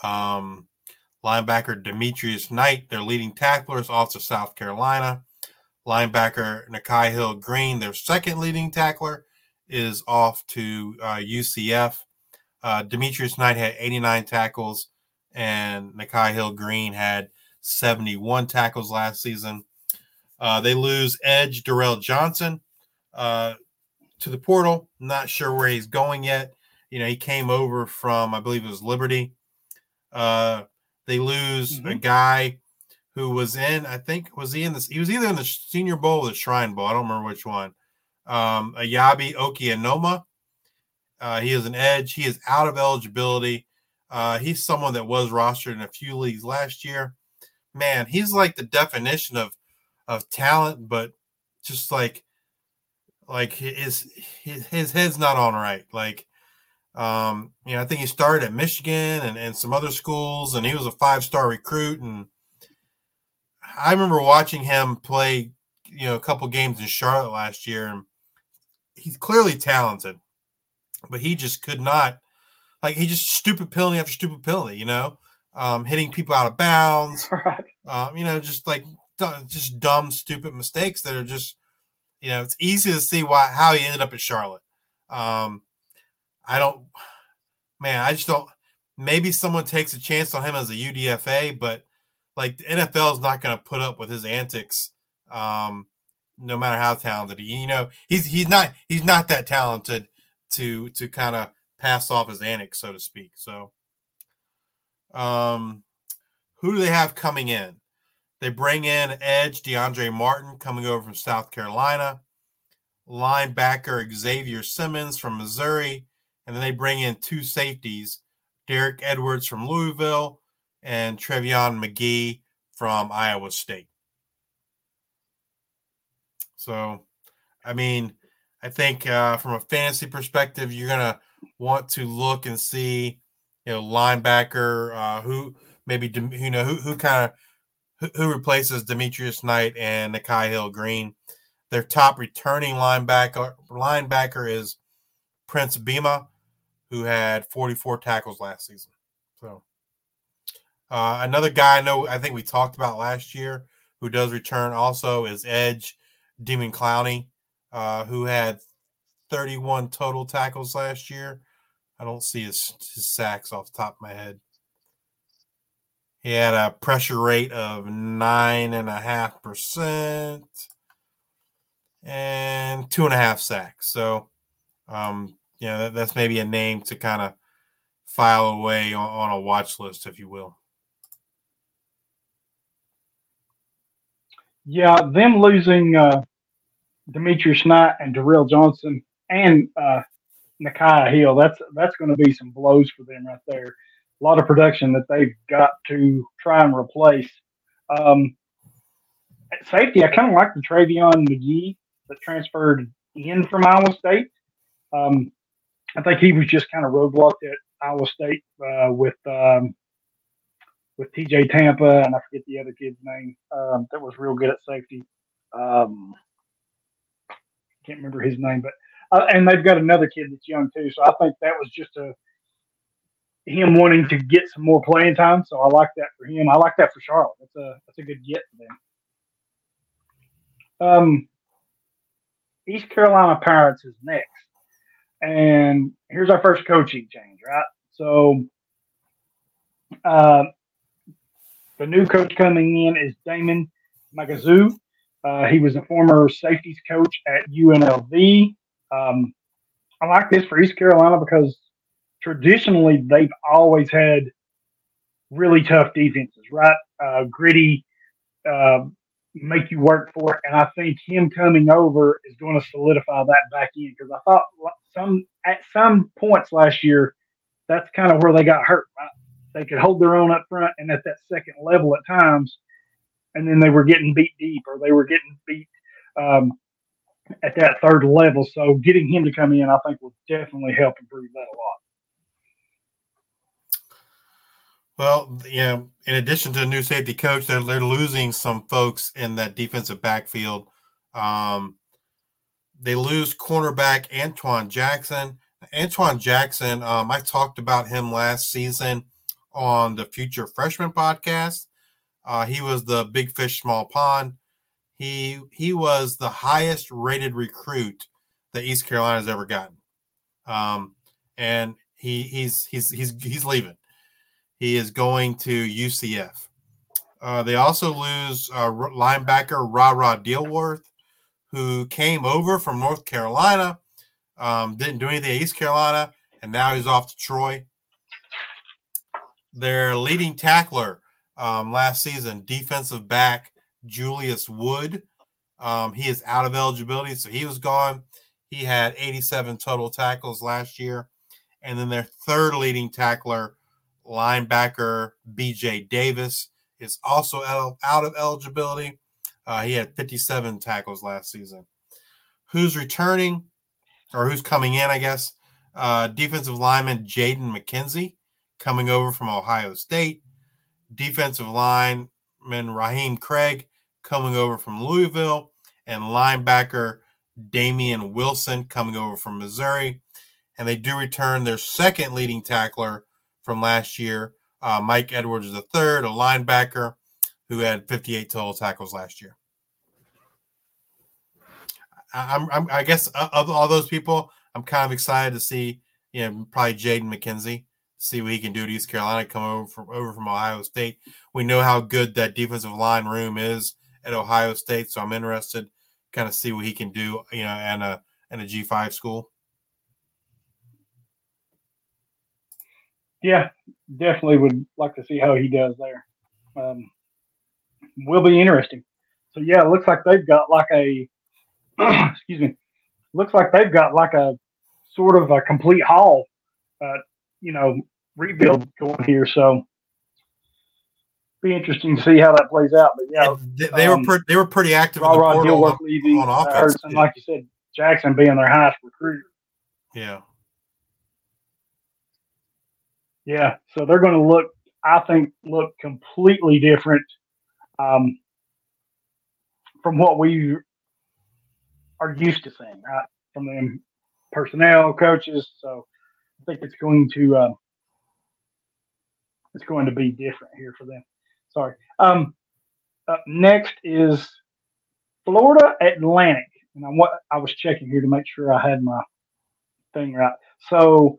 Um, linebacker Demetrius Knight, their leading tackler, is off to South Carolina. Linebacker Nikhai Hill Green, their second leading tackler, is off to uh, UCF. Uh, Demetrius Knight had 89 tackles, and Nikhai Hill Green had 71 tackles last season. Uh, they lose Edge Darrell Johnson uh, to the portal. Not sure where he's going yet. You know, he came over from, I believe it was Liberty. Uh, they lose a Mhm. guy who was in, I think, was he in this? He was either in the Senior Bowl or the Shrine Bowl. I don't remember which one. Um, Eyabi Okie-Anoma. Uh, he is an edge. He is out of eligibility. Uh, he's someone that was rostered in a few leagues last year. Man, he's like the definition of of talent, but just like like his his, his head's not on right. Like um, you know, I think he started at Michigan and, and some other schools, and he was a five star recruit. And I remember watching him play, you know, a couple games in Charlotte last year, and he's clearly talented, but he just could not, like, he just stupid penalty after stupid penalty, you know, um, hitting people out of bounds, Right. um, you know, just like just dumb, stupid mistakes that are just, you know, it's easy to see why how he ended up at Charlotte. Um, I don't, man, I just don't. maybe someone takes a chance on him as a UDFA, but like the NFL is not going to put up with his antics. Um, no matter how talented he, you know, he's he's not he's not that talented to to kind of pass off his antics, so to speak. So, um, who do they have coming in? They bring in Edge DeAndre Martin coming over from South Carolina, linebacker Xavier Simmons from Missouri, and then they bring in two safeties, Derek Edwards from Louisville and Trevion McGee from Iowa State. So, I mean, I think uh, from a fantasy perspective, you're gonna want to look and see, you know, linebacker uh, who maybe you know who who kind of who, who replaces Demetrius Knight and Nikhai Hill-Green. Their top returning linebacker linebacker is Prince Bima, who had 44 tackles last season. Uh, another guy I know I think we talked about last year who does return also is Edge Demon Clowney, uh, who had 31 total tackles last year. I don't see his, his sacks off the top of my head. He had a pressure rate of nine and a half percent and two and a half sacks. So, um, you know, that, that's maybe a name to kind of file away on, on a watch list, if you will. Yeah, them losing uh, Demetrius Knight and Darrell Johnson and uh, Nikhai Hill, that's that's going to be some blows for them right there. A lot of production that they've got to try and replace. Um, safety, I kind of like the Travion McGee that transferred in from Iowa State. Um, I think he was just kind of roadblocked at Iowa State uh, with um, with TJ Tampa, and I forget the other kid's name um, that was real good at safety. Um, can't remember his name, but uh, and they've got another kid that's young too. So I think that was just a him wanting to get some more playing time. So I like that for him. I like that for Charlotte. That's a that's a good get for them. Um, East Carolina Pirates is next. And here's our first coaching change, right? So uh, the new coach coming in is Damon Magazu. Uh, he was a former safeties coach at UNLV. Um, I like this for East Carolina because traditionally they've always had really tough defenses, right? Uh, gritty, uh, make you work for it. And I think him coming over is going to solidify that back in because I thought some at some points last year, that's kind of where they got hurt. Right? They could hold their own up front and at that second level at times, and then they were getting beat deep or they were getting beat um, at that third level. So getting him to come in, I think, will definitely help improve that a lot. Well, yeah. In addition to the new safety coach, they're, they're losing some folks in that defensive backfield. Um, they lose cornerback Antoine Jackson. Antoine Jackson, um, I talked about him last season on the Future Freshman podcast. Uh, he was the big fish, small pond. He he was the highest rated recruit that East Carolina has ever gotten, um, and he he's he's he's he's leaving. He is going to UCF. Uh, they also lose uh, linebacker Ra Ra Dealworth, who came over from North Carolina, um, didn't do anything at East Carolina, and now he's off to Troy. Their leading tackler um, last season, defensive back Julius Wood, um, he is out of eligibility, so he was gone. He had 87 total tackles last year. And then their third leading tackler, linebacker BJ Davis is also out of eligibility. Uh, he had 57 tackles last season. Who's returning or who's coming in, I guess? Uh, defensive lineman Jaden McKenzie coming over from Ohio State. Defensive lineman Raheem Craig coming over from Louisville. And linebacker Damian Wilson coming over from Missouri. And they do return their second leading tackler, from last year. Uh, Mike Edwards third, a linebacker who had 58 total tackles last year. I'm, I'm, i guess of all those people, I'm kind of excited to see, you know, probably Jaden McKenzie, see what he can do at East Carolina, come over from over from Ohio State. We know how good that defensive line room is at Ohio State, so I'm interested kind of see what he can do, you know, and a and a G5 school. Yeah, definitely would like to see how he does there. Um, will be interesting. So yeah, it looks like they've got like a excuse me, looks like they've got like a sort of a complete haul, uh, you know, rebuild going here. So be interesting to see how that plays out. But yeah, they, they um, were pretty, they were pretty active Raw in the portal on, leaving, on offense. And like you said, Jackson being their highest recruit. Yeah. Yeah, so they're going to look, I think, look completely different um, from what we are used to seeing, right? From them personnel, coaches. So I think it's going to uh, it's going to be different here for them. Sorry. Um, next is Florida Atlantic, and I what I was checking here to make sure I had my thing right. So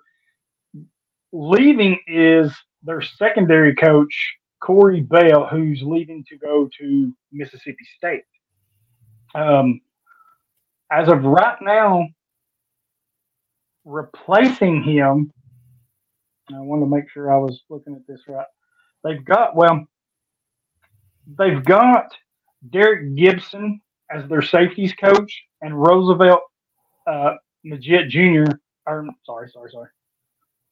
leaving is their secondary coach Corey Bell, who's leaving to go to Mississippi State. Um, as of right now, replacing him, I wanted to make sure I was looking at this right. They've got, well, they've got Derek Gibson as their safeties coach and Roosevelt uh, Majid Jr. Or, sorry, sorry, sorry.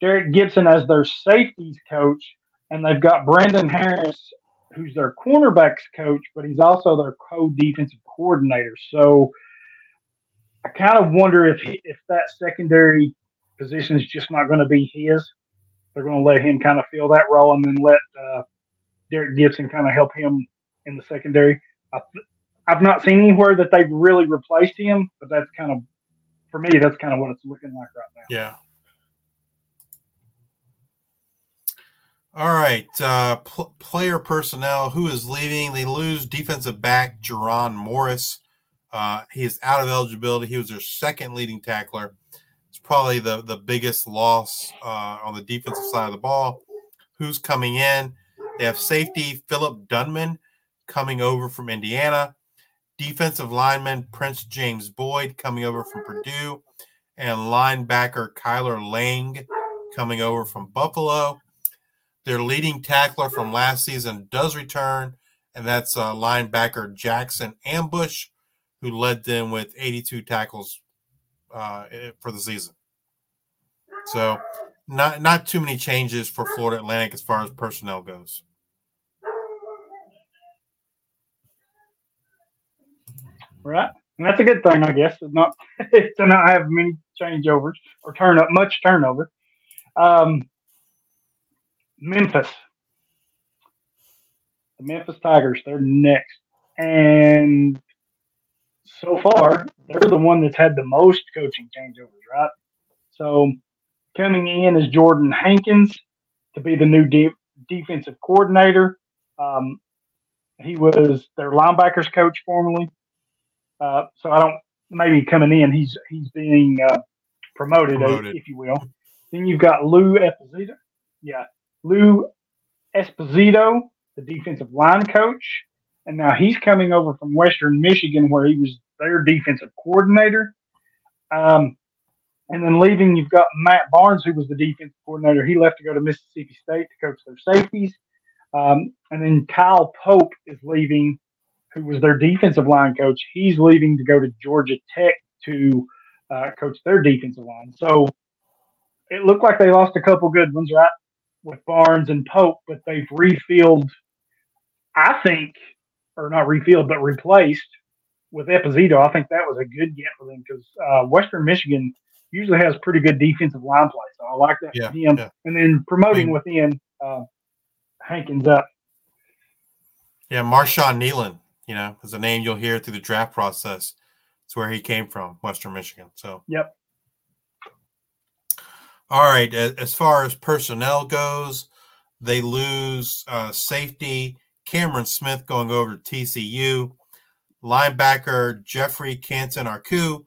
Derek Gibson as their safeties coach, and they've got Brandon Harris, who's their cornerbacks coach, but he's also their co-defensive coordinator. So I kind of wonder if he, if that secondary position is just not going to be his. They're going to let him kind of fill that role, and then let uh, Derek Gibson kind of help him in the secondary. I, I've not seen anywhere that they've really replaced him, but that's kind of for me. That's kind of what it's looking like right now. Yeah. All right, uh, pl- player personnel. Who is leaving? They lose defensive back Jerron Morris. Uh, he is out of eligibility. He was their second leading tackler. Probably the the biggest loss uh, on the defensive side of the ball. Who's coming in? They have safety Phillip Dunnam coming over from Indiana, defensive lineman Prince James Boyd coming over from Purdue, and linebacker Kyler Lang coming over from Buffalo. Their leading tackler from last season does return, and that's uh, linebacker Jackson Ambush, who led them with 82 tackles uh, for the season. So, not not too many changes for Florida Atlantic as far as personnel goes. Right, and that's a good thing, I guess. It's not to not have many changeovers or turn up much turnover. Um, Memphis. The Memphis Tigers, they're next. And so far, they're the one that's had the most coaching changeovers, right? So coming in is Jordan Hankins to be the new de- defensive coordinator. Um, he was their linebackers coach formerly. Uh, so I don't maybe coming in, he's he's being uh, promoted, promoted, if you will. Then you've got Lou Esposito. Yeah, Lou Esposito, the defensive line coach. And now he's coming over from Western Michigan, where he was their defensive coordinator. Um, and then leaving, you've got Matt Barnes, who was the defensive coordinator. He left to go to Mississippi State to coach their safeties. Um, and then Kyle Pope is leaving, who was their defensive line coach. He's leaving to go to Georgia Tech to uh, coach their defensive line. So it looked like they lost a couple good ones, right? with Barnes and Pope, but they've refilled, I think, or not refilled, but replaced with Esposito. I think that was a good get for them because uh, Western Michigan usually has pretty good defensive line play. So I like that yeah, him. Yeah. And then promoting I mean, within uh, Hankins up. Yeah, Marshawn Kneeland, you know, is a name you'll hear through the draft process. It's where he came from, Western Michigan. So, yep. All right. As far as personnel goes, they lose uh, safety Cameron Smith going over to TCU, linebacker Geoffrey Cantin-Arku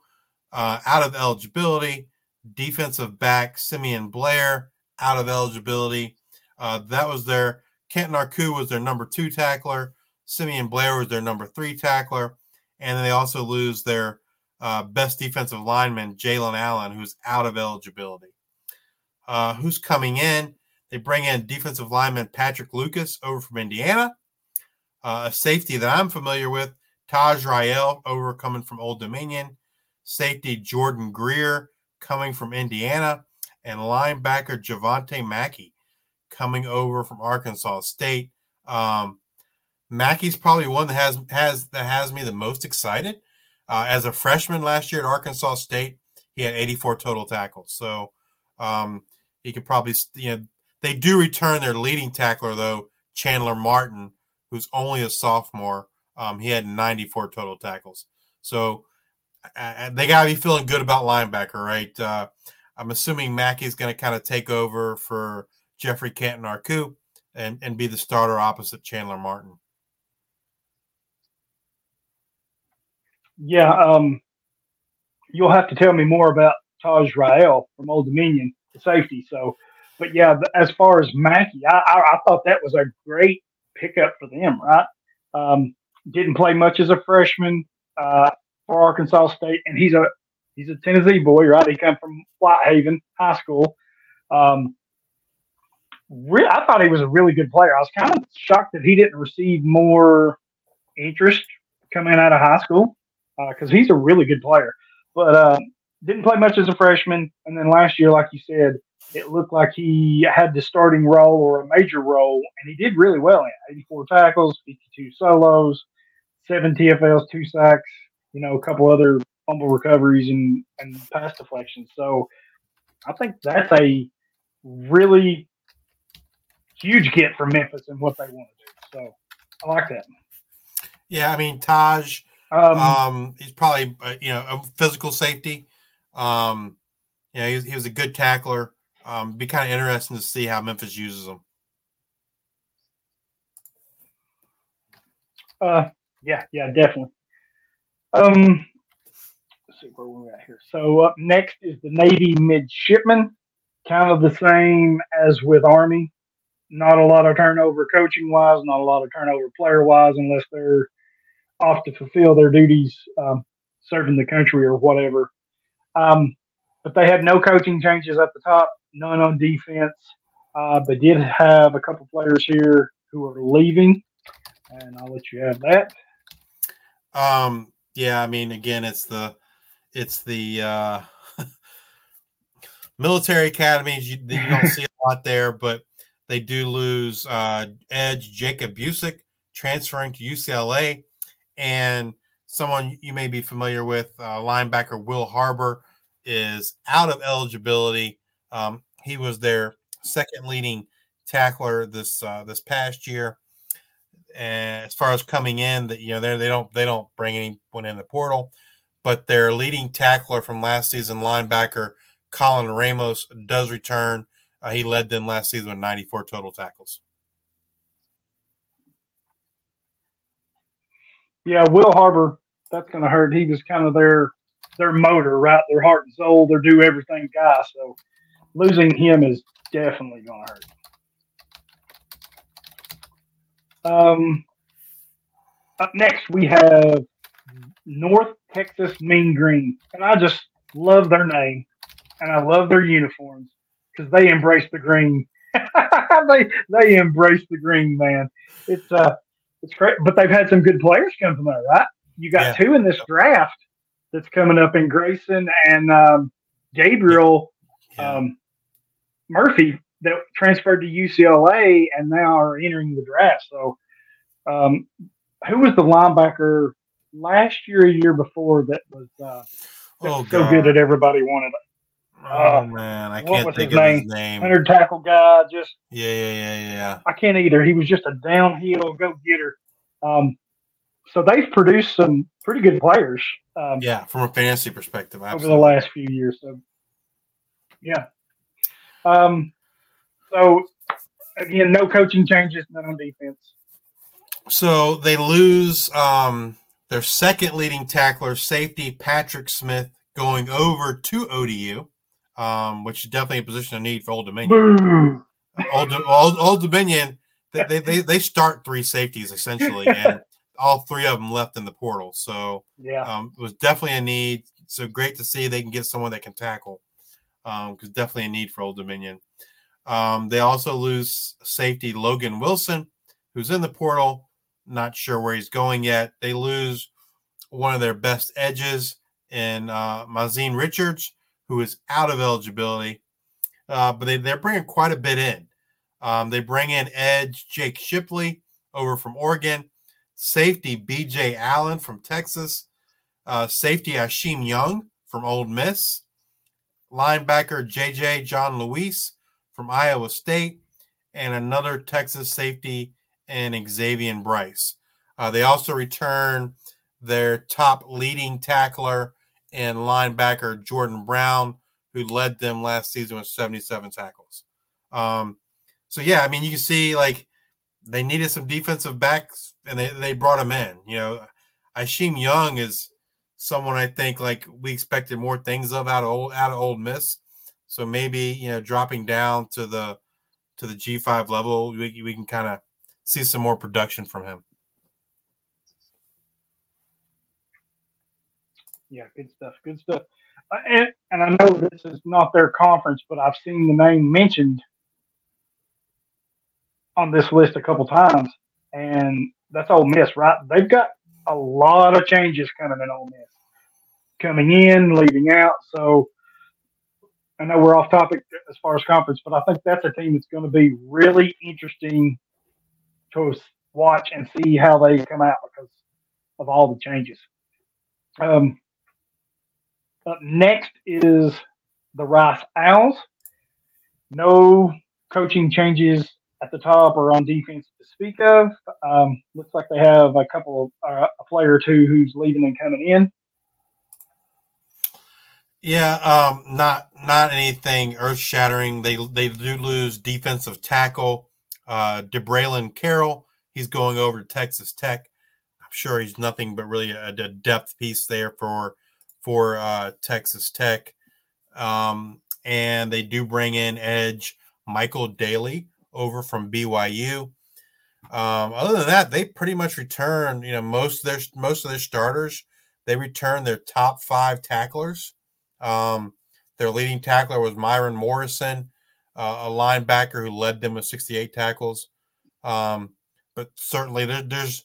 uh, out of eligibility, defensive back Simeon Blair out of eligibility. Uh, that was their Cantin-Arku was their number two tackler. Simeon Blair was their number three tackler. And then they also lose their uh, best defensive lineman, Jalen Allen, who's out of eligibility. Uh, who's coming in? They bring in defensive lineman Patrick Lucas over from Indiana, uh, a safety that I'm familiar with, Taj Rael over coming from Old Dominion, safety Jordan Greer coming from Indiana, and linebacker Javante Mackey coming over from Arkansas State. Um, Mackey's probably one that has has that has me the most excited. Uh, as a freshman last year at Arkansas State, he had 84 total tackles. So um, he could probably, you know, they do return their leading tackler though, Chandler Martin, who's only a sophomore. Um, he had 94 total tackles. So uh, they got to be feeling good about linebacker, right? Uh, I'm assuming Mackey's going to kind of take over for Geoffrey Cantin-Arku and, and be the starter opposite Chandler Martin. Yeah, um, you'll have to tell me more about Taj Rael from Old Dominion, the safety. So, but yeah, as far as Mackey, I, I, I thought that was a great pickup for them, right? Um, didn't play much as a freshman uh, for Arkansas State, and he's a he's a Tennessee boy, right? He come from Whitehaven High School. Um, re- I thought he was a really good player. I was kind of shocked that he didn't receive more interest coming out of high school because uh, he's a really good player. But uh, didn't play much as a freshman, and then last year, like you said, it looked like he had the starting role or a major role, and he did really well in it. 84 tackles, 52 solos, seven TFLs, two sacks, you know, a couple other fumble recoveries and, and pass deflections. So I think that's a really huge get for Memphis and what they want to do. So I like that. Yeah, I mean Taj, um, um he's probably uh, you know a physical safety. Um, yeah, he, he was a good tackler. Um, be kind of interesting to see how Memphis uses him. Uh, yeah, yeah, definitely. Um, let's see where we're at here. So up next is the Navy midshipman, kind of the same as with Army. Not a lot of turnover coaching wise, not a lot of turnover player wise, unless they're off to fulfill their duties, um, serving the country or whatever. Um, but they had no coaching changes at the top none on defense. Uh, they did have a couple players here who are leaving, and I'll let you have that. Um, yeah, I mean, again, it's the it's the uh, military academies. You, you don't see a lot there, but they do lose uh, Edge Jacob Busic transferring to UCLA, and someone you may be familiar with, uh, linebacker Will Harbor, is out of eligibility um, he was their second leading tackler this uh, this past year. And as far as coming in, that you know they they don't they don't bring anyone in the portal, but their leading tackler from last season, linebacker Colin Ramos, does return. Uh, he led them last season with 94 total tackles. Yeah, Will Harbor, that's going to hurt. He was kind of their their motor, right? Their heart and soul, their do everything guy. So losing him is definitely going to hurt. Um, up next, we have North Texas Mean Green, and I just love their name, and I love their uniforms because they embrace the green. they they embrace the green, man. It's uh, it's great, but they've had some good players come from there, right? You got yeah. two in this draft that's coming up in Grayson and um, Gabriel. Yeah. Um, Murphy that transferred to UCLA and now are entering the draft. So, um, who was the linebacker last year, a year before that was uh, oh, so good that everybody wanted? Oh uh, man, I can't think his of name? his name. Hundred tackle guy, just yeah, yeah, yeah, yeah. I can't either. He was just a downhill go getter. Um, so they've produced some pretty good players. Um, yeah, from a fantasy perspective, absolutely. over the last few years. So, yeah, um, so again, no coaching changes, none on defense. So they lose um, their second leading tackler, safety Patrick Smith, going over to ODU. um, which is definitely a position of need for Old Dominion. Old, Old, Old Dominion, they, they, they start three safeties essentially, and all three of them left in the portal. So yeah, um, it was definitely a need. So great to see they can get someone that can tackle because um, definitely a need for Old Dominion. Um, they also lose safety Logan Wilson, who's in the portal. Not sure where he's going yet. They lose one of their best edges in uh, Mazine Richards, who is out of eligibility. Uh, but they, they're bringing quite a bit in. Um, they bring in edge Jake Shipley over from Oregon, safety BJ Allen from Texas, uh, safety Ashim Young from Ole Miss, linebacker JJ John Luis from Iowa State, and another Texas safety and Xavier Bryce. Uh, they also return their top leading tackler and linebacker Jordan Brown, who led them last season with 77 tackles. Um, so yeah, I mean, you can see like they needed some defensive backs, and they they brought him in. You know, Ishim Young is someone I think like we expected more things of out of old, out of Ole Miss. So maybe you know dropping down to the to the G five level, we, we can kind of see some more production from him. Yeah, good stuff. Good stuff. Uh, and, and I know this is not their conference, but I've seen the name mentioned on this list a couple times, and that's Ole Miss, right? They've got a lot of changes coming in Ole Miss, coming in, leaving out. So I know we're off topic as far as conference, but I think that's a team that's going to be really interesting to watch and see how they come out because of all the changes. Um, up next is the Rice Owls. No coaching changes at the top or on defense to speak of. Um, looks like they have a couple uh, a player or two who's leaving and coming in. Yeah, um, not not anything earth shattering. They they do lose defensive tackle uh, DeBraylen Carroll. He's going over to Texas Tech. I'm sure he's nothing but really a, a depth piece there for for uh, Texas Tech. Um, and they do bring in edge Michael Daly over from BYU. Um, other than that, they pretty much return. You know, most of their most of their starters. They return their top five tacklers. Um, their leading tackler was Myron Morrison, uh, a linebacker who led them with 68 tackles. Um, but certainly there, there's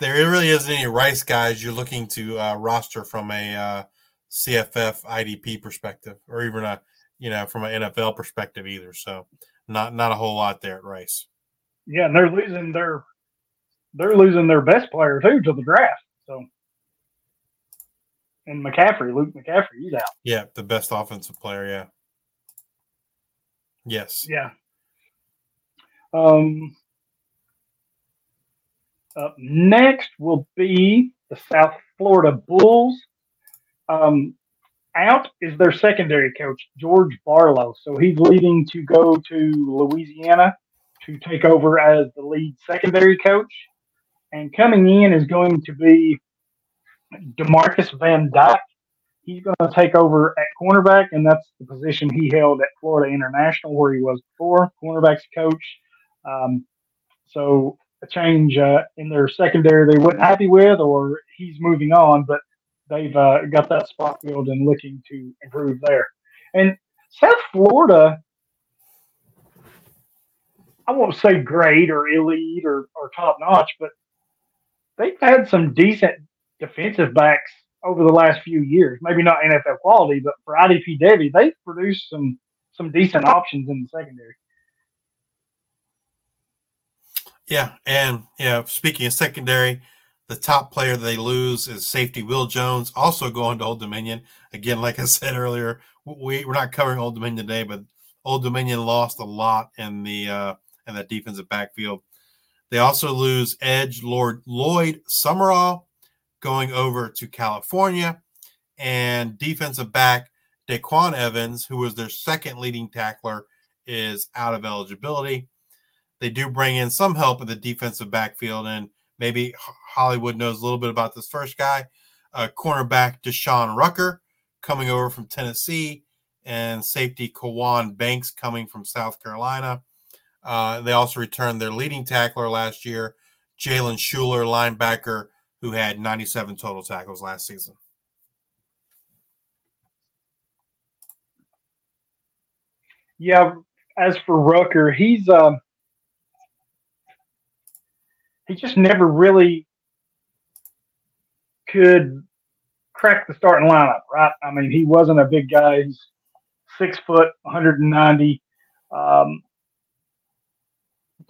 there really isn't any Rice guys you're looking to uh, roster from a uh, CFF IDP perspective, or even a you know from an NFL perspective either. So not not a whole lot there at Rice. Yeah, and they're losing their they're losing their best player too to the draft. So and McCaffrey, Luke McCaffrey, he's out. Yeah, the best offensive player. Yeah. Yes. Yeah. Um, up next will be the South Florida Bulls. Um, out is their secondary coach, George Barlow. So he's leaving to go to Louisiana to take over as the lead secondary coach. And coming in is going to be Demarcus Van Dyke. He's going to take over at cornerback, and that's the position he held at Florida International, where he was before, cornerbacks coach. Um, so a change uh, in their secondary they weren't happy with, or he's moving on, but they've uh, got that spot filled and looking to improve there. And South Florida, I won't say great or elite or, or top notch, but they've had some decent defensive backs over the last few years. Maybe not NFL quality, but for IDP Devy, they've produced some some decent options in the secondary. Yeah, and yeah, speaking of secondary, the top player they lose is safety Will Jones, also going to Old Dominion. Again, like I said earlier, we, we're not covering Old Dominion today, but Old Dominion lost a lot in the uh, in that defensive backfield. They also lose edge Lord Lloyd Summerall going over to California, and defensive back Daquan Evans, who was their second leading tackler, is out of eligibility. They do bring in some help in the defensive backfield, and maybe Hollywood knows a little bit about this first guy, uh, cornerback Deshaun Rucker, coming over from Tennessee, and safety Kawan Banks coming from South Carolina. Uh, they also returned their leading tackler last year, Jalen Schuler, linebacker, who had 97 total tackles last season. Yeah, as for Rucker, he's um, he just never really could crack the starting lineup, right? I mean, he wasn't a big guy. He's six foot, 190. Um,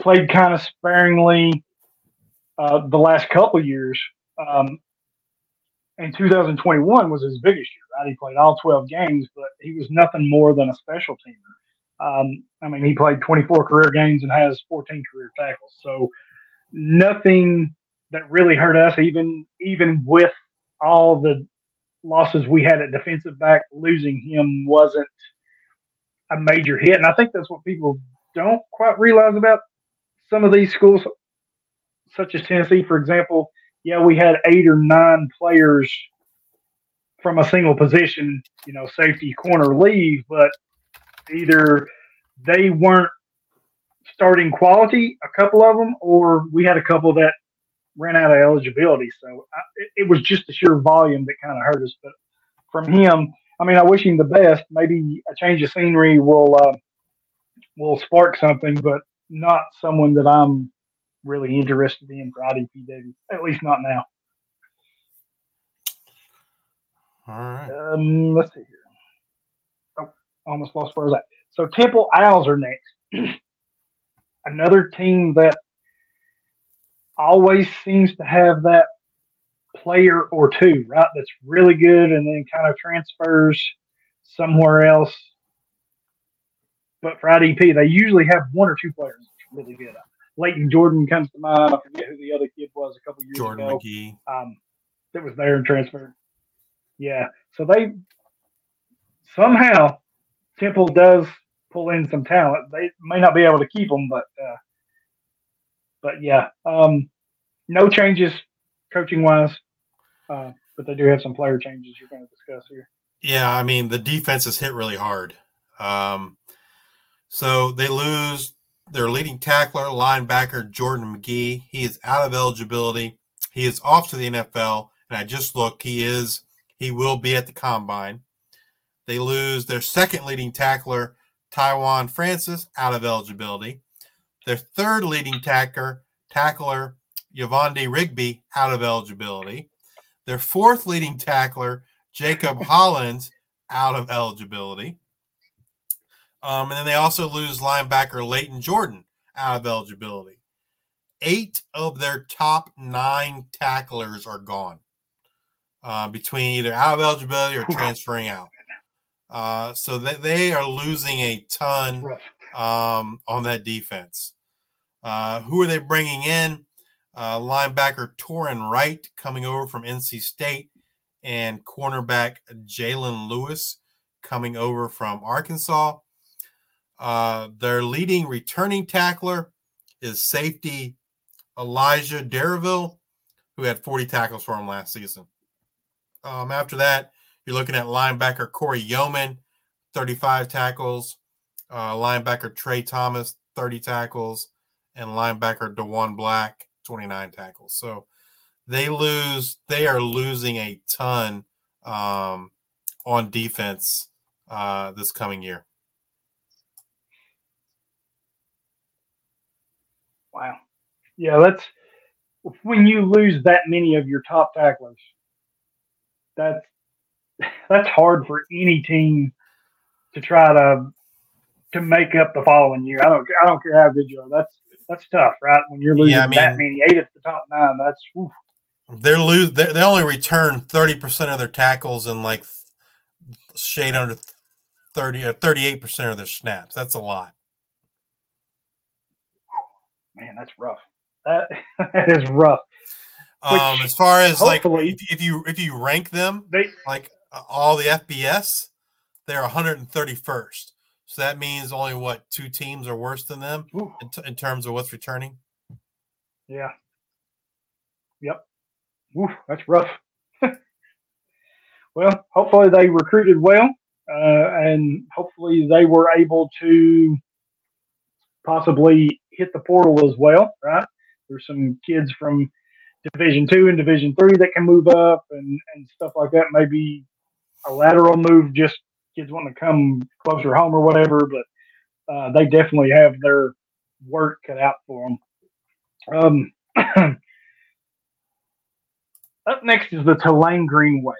played kind of sparingly uh, the last couple years. Um, and 2021 was his biggest year, right? He played all 12 games, but he was nothing more than a special teamer. Um, I mean, he played 24 career games and has 14 career tackles. So nothing that really hurt us, even even with all the losses we had at defensive back, losing him wasn't a major hit. And I think that's what people don't quite realize about some of these schools, such as Tennessee, for example. Yeah, we had eight or nine players from a single position, you know, safety, corner, leave, but either they weren't starting quality, a couple of them, or we had a couple that ran out of eligibility. So I, it, it was just the sheer volume that kind of hurt us. But from him, I mean, I wish him the best. Maybe a change of scenery will uh, will spark something, but not someone that I'm really interested in for IDPW. At least not now. All right. Um, let's see here. Oh, almost lost where I was at. So Temple Owls are next. Another team that always seems to have that player or two, right? That's really good and then kind of transfers somewhere else. But for IDP, they usually have one or two players that's really good. Leighton Jordan comes to mind. I forget who the other kid was a couple years Jordan ago. Magee. Um, that was there and transferred. Yeah. So they somehow Temple does pull in some talent. They may not be able to keep them, but uh, but yeah, um, no changes coaching wise, uh, but they do have some player changes you're going to discuss here. Yeah, I mean the defense is hit really hard. Um, so they lose their leading tackler, linebacker Jordan Magee. He is out of eligibility. He is off to the NFL, and I just looked. He is. He will be at the combine. They lose their second leading tackler, Taiwan Francis, out of eligibility. Their third leading tackler, tackler Yvonne Rigby, out of eligibility. Their fourth leading tackler, Jacob Hollins, out of eligibility. Um, and then they also lose linebacker Leighton Jordan out of eligibility. Eight of their top nine tacklers are gone uh, between either out of eligibility or transferring out. Uh, so they, they are losing a ton um, on that defense. Uh, who are they bringing in? Uh, linebacker Torin Wright coming over from NC State and cornerback Jalen Lewis coming over from Arkansas. Uh, their leading returning tackler is safety Elijah Darreville, who had 40 tackles for him last season. Um, after that, you're looking at linebacker Corey Yeoman, 35 tackles, uh, linebacker Trey Thomas, 30 tackles, and linebacker Dewan Black, 29 tackles. So they lose, they are losing a ton um, on defense uh, this coming year. Wow. Yeah, that's when you lose that many of your top tacklers. That's that's hard for any team to try to to make up the following year. I don't I don't care how good you are. That's that's tough, right? When you're losing Yeah, I mean- that many, eight at the top nine, that's. They're lose. They they only return thirty percent of their tackles and like shade under thirty or thirty eight percent of their snaps. That's a lot. man, that's rough. That that is rough. Which Um, as far as like if, if you if you rank them They like all the FBS, they're 131st. So that means only what two teams are worse than them in, t- in terms of what's returning. yeah. Yep. Oof, that's rough. well, hopefully they recruited well. uh, and hopefully they were able to possibly hit the portal as well. Right? There's some kids from Division Two and Division Three that can move up and and stuff like that. Maybe a lateral move, just kids want to come closer home or whatever. But uh, they definitely have their work cut out for them. Um, up next is the Tulane Green Wave.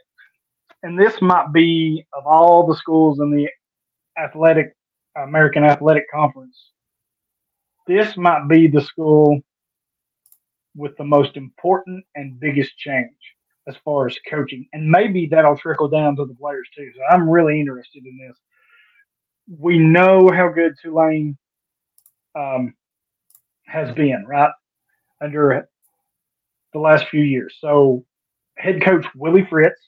And this might be, of all the schools in the athletic, American Athletic Conference, this might be the school with the most important and biggest change as far as coaching. And maybe that'll trickle down to the players too. So I'm really interested in this. We know how good Tulane um, has been, right? Under the last few years. So head coach Willie Fritz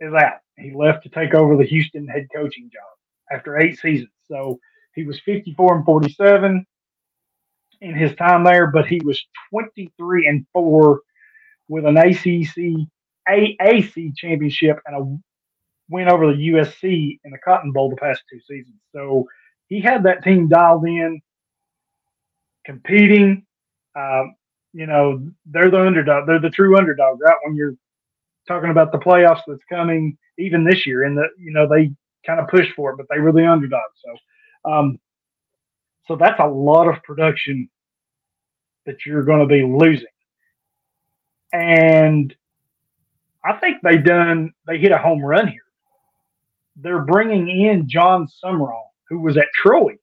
is out. He left to take over the Houston head coaching job after eight seasons. So he was 54 and 47 in his time there, but he was 23 and 4 with an ACC AAC championship and a win over the USC in the Cotton Bowl the past two seasons. So he had that team dialed in, competing. Um, you know, they're the underdog. They're the true underdog, right? When you're talking about the playoffs that's coming, even this year, and the you know they kind of pushed for it, but they were the underdog. So, um, so that's a lot of production that you're going to be losing. And I think they done they hit a home run here. They're bringing in Jon Sumrall, who was at Troy,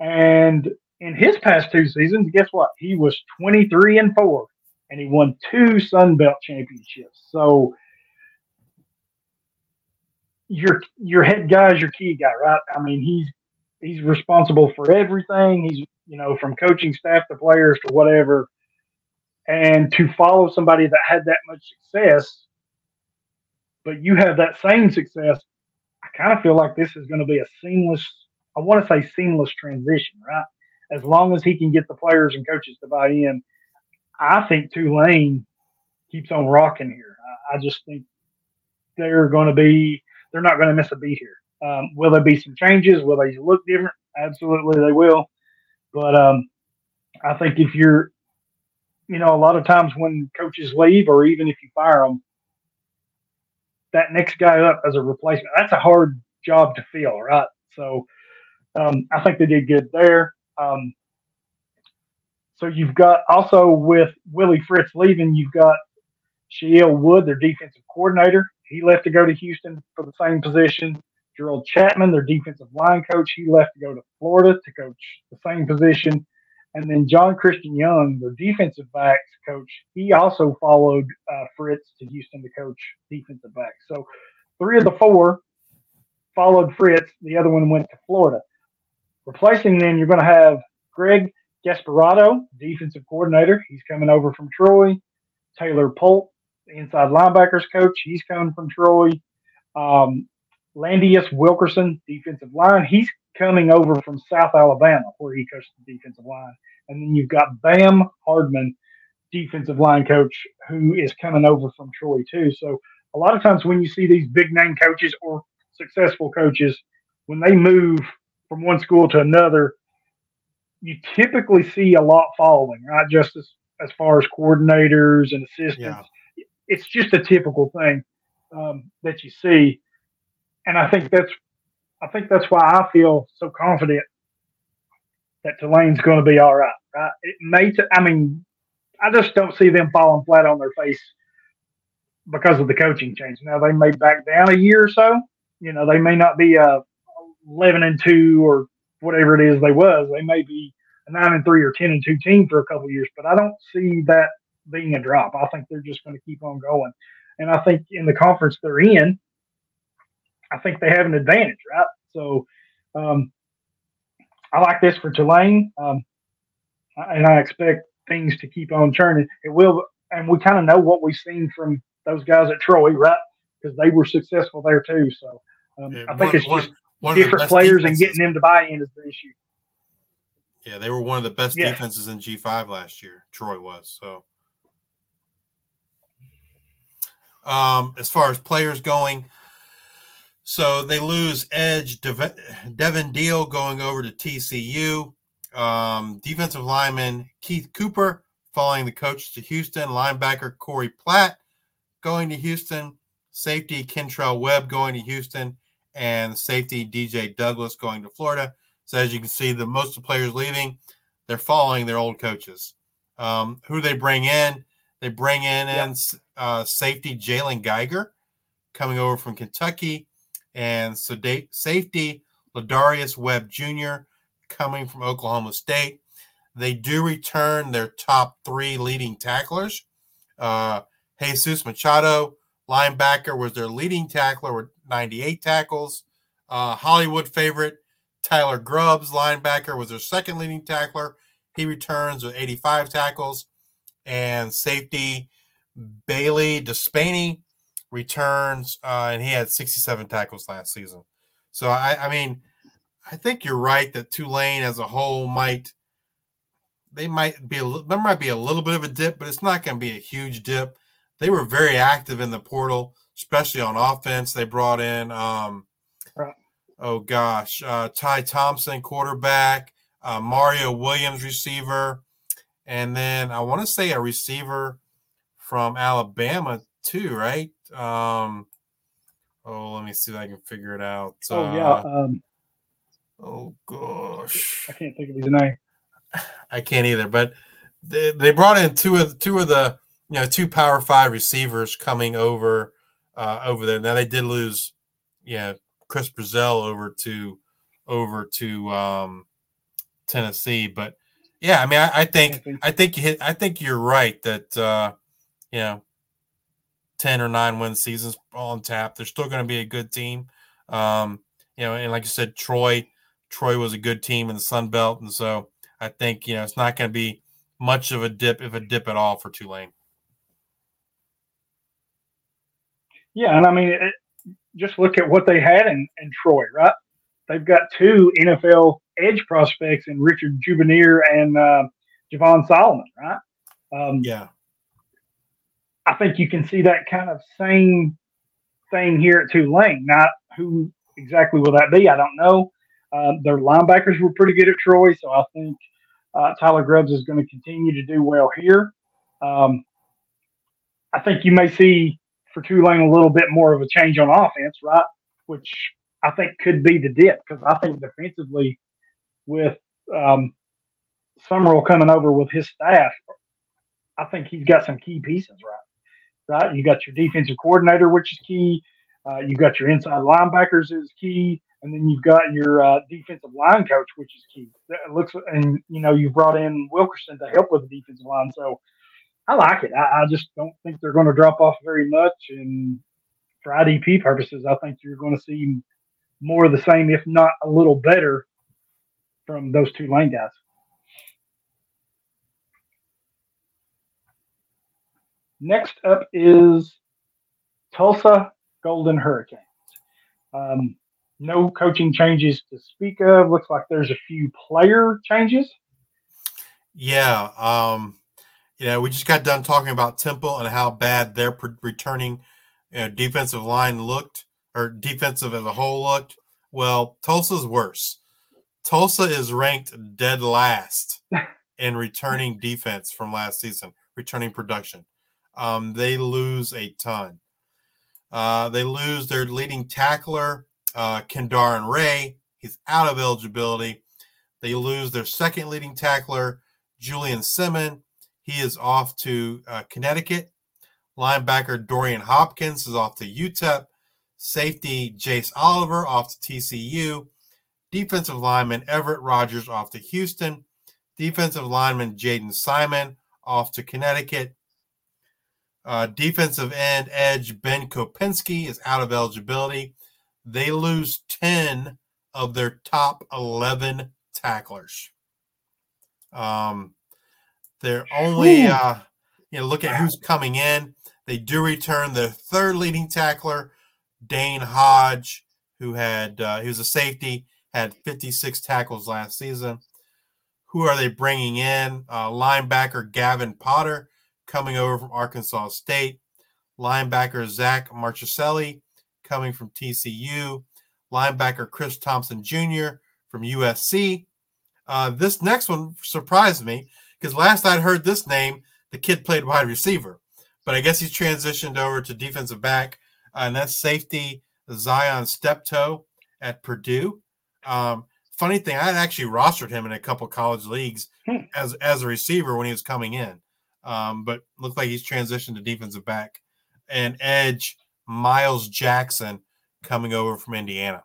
and in his past two seasons, guess what? He was 23 and 4 and he won two Sun Belt championships. So your your head guy is your key guy, right? I mean, he's he's responsible for everything. He's you know from coaching staff to players to whatever. And to follow somebody that had that much success, but you have that same success, I kind of feel like this is going to be a seamless. I want to say seamless transition, right? as long as he can get the players and coaches to buy in, I think Tulane keeps on rocking here. I, just think they're going to be, they're not going to miss a beat here. Um, will there be some changes? Will they look different? Absolutely, they will. But um, I think if you're, you know, a lot of times when coaches leave, or even if you fire them, that next guy up as a replacement, that's a hard job to fill, right? So um, I think they did good there. Um, so you've got also with Willie Fritz leaving, you've got Shiel Wood, their defensive coordinator. He left to go to Houston for the same position. Gerald Chapman, their defensive line coach, he left to go to Florida to coach the same position. And then John Christian Young, the defensive backs coach, he also followed uh, Fritz to Houston to coach defensive backs. So three of the four followed Fritz. The other one went to Florida. Replacing them, you're going to have Greg Gasparato, defensive coordinator. He's coming over from Troy. Taylor Polk, inside linebackers coach. He's coming from Troy. Um, Landius Wilkerson, defensive line. He's coming over from South Alabama, where he coached the defensive line. And then you've got Bam Hardmon, defensive line coach, who is coming over from Troy, too. So a lot of times when you see these big name coaches or successful coaches, when they move from one school to another, you typically see a lot following, right? Just as, as far as coordinators and assistants. Yeah. It's just a typical thing um, that you see. And I think that's I think that's why I feel so confident that Tulane's going to be all right. Right? It may. T- I mean, I just don't see them falling flat on their face because of the coaching change. Now they may back down a year or so. You know, they may not be a 11 and 2 or whatever it is they was. They may be a 9 and 3 or 10 and 2 team for a couple years, but I don't see that being a drop. I think they're just going to keep on going. And I think in the conference they're in, I think they have an advantage, right? So um, I like this for Tulane, um, and I expect things to keep on churning. It will, and we kind of know what we've seen from those guys at Troy, right? Because they were successful there too. So um, yeah, I think one, it's just one different players defenses. and getting them to buy in is the issue. Yeah, they were one of the best yeah. defenses in G5 last year. Troy was so. Um, as far as players going, So they lose edge Devin Deal going over to TCU. Um, defensive lineman Keith Cooper following the coach to Houston. Linebacker Corey Platt going to Houston. Safety Kentrell Webb going to Houston. And safety DJ Douglas going to Florida. So as you can see, the most of the players leaving, they're following their old coaches. Um, who they bring in? They bring in, yep. in uh, safety Jalen Geiger coming over from Kentucky and safety Ladarius Webb Jr. coming from Oklahoma State. They do return their top three leading tacklers. Uh, Jesus Machado, linebacker, was their leading tackler with 98 tackles. Uh, Hollywood favorite Tyler Grubbs, linebacker, was their second leading tackler. He returns with 85 tackles. And safety Bailey Despanie returns, uh, and he had 67 tackles last season. So I, I mean, I think you're right that Tulane as a whole might they might be a there might be a little bit of a dip, but it's not going to be a huge dip. They were very active in the portal, especially on offense. They brought in, um, oh gosh, uh, Ty Thompson, quarterback, uh, Mario Williams, receiver, and then I want to say a receiver from Alabama too, right? Um, oh, let me see if I can figure it out. Oh uh, yeah. Um, oh gosh, I can't think of his name. I can't either. But they, they brought in two of two of the you know two Power Five receivers coming over uh, over there. Now they did lose, yeah, Chris Brazzell over to over to um, Tennessee, but yeah, I mean, I, I think I think you hit. I think you're right that uh, you know 10 or 9 win seasons on tap. They're still going to be a good team. Um, you know, and like you said, Troy, Troy was a good team in the Sun Belt. And so I think, you know, it's not going to be much of a dip, if a dip at all, for Tulane. Yeah. And I mean, it, just look at what they had in, in Troy, right? They've got two NFL edge prospects in Richard Jibunor and uh, Javon Solomon, right? Um, yeah. I think you can see that kind of same thing here at Tulane. Not who exactly will that be? I don't know. Uh, their linebackers were pretty good at Troy, so I think uh, Tyler Grubbs is going to continue to do well here. Um, I think you may see for Tulane a little bit more of a change on offense, right? Which I think could be the dip because I think defensively, with um, Sumrall coming over with his staff, I think he's got some key pieces, right? Right? You got your defensive coordinator, which is key. Uh, you got your inside linebackers is key, and then you've got your uh, defensive line coach, which is key. That looks and you know you brought in Wilkerson to help with the defensive line, so I like it. I, I just don't think they're going to drop off very much, and for IDP purposes, I think you're going to see more of the same, if not a little better, from those Tulane guys. Next up is Tulsa Golden Hurricanes. Um, no coaching changes to speak of. Looks like there's a few player changes. Yeah. Um, you know, we just got done talking about Temple and how bad their returning you know, defensive line looked, or defensive as a whole looked. Well, Tulsa's worse. Tulsa is ranked dead last in returning defense from last season, returning production um, they lose a ton. Uh, they lose their leading tackler, uh, Kendarin Ray. He's out of eligibility. They lose their second leading tackler, Julian Simon. He is off to uh, Connecticut. Linebacker Dorian Hopkins is off to UTEP. Safety Jace Oliver off to TCU. Defensive lineman Everett Rogers off to Houston. Defensive lineman Jaden Simon off to Connecticut. Uh, defensive end edge Ben Kopinski is out of eligibility. They lose 10 of their top 11 tacklers. Um, they're only, uh, you know, look at who's coming in. They do return their third leading tackler, Dane Hodge, who had, uh, he was a safety, had 56 tackles last season. Who are they bringing in? Uh, linebacker Gavin Potter coming over from Arkansas State. Linebacker Zach Marchicelli coming from TCU, linebacker Chris Thompson Jr. from USC. Uh, this next one surprised me because last I'd heard this name, the kid played wide receiver, but I guess he's transitioned over to defensive back, uh, and that's safety Zion Steptoe at Purdue. Um, funny thing, I had actually rostered him in a couple college leagues Hmm. as as a receiver when he was coming in, um, but looked like he's transitioned to defensive back. And edge Miles Jackson coming over from Indiana.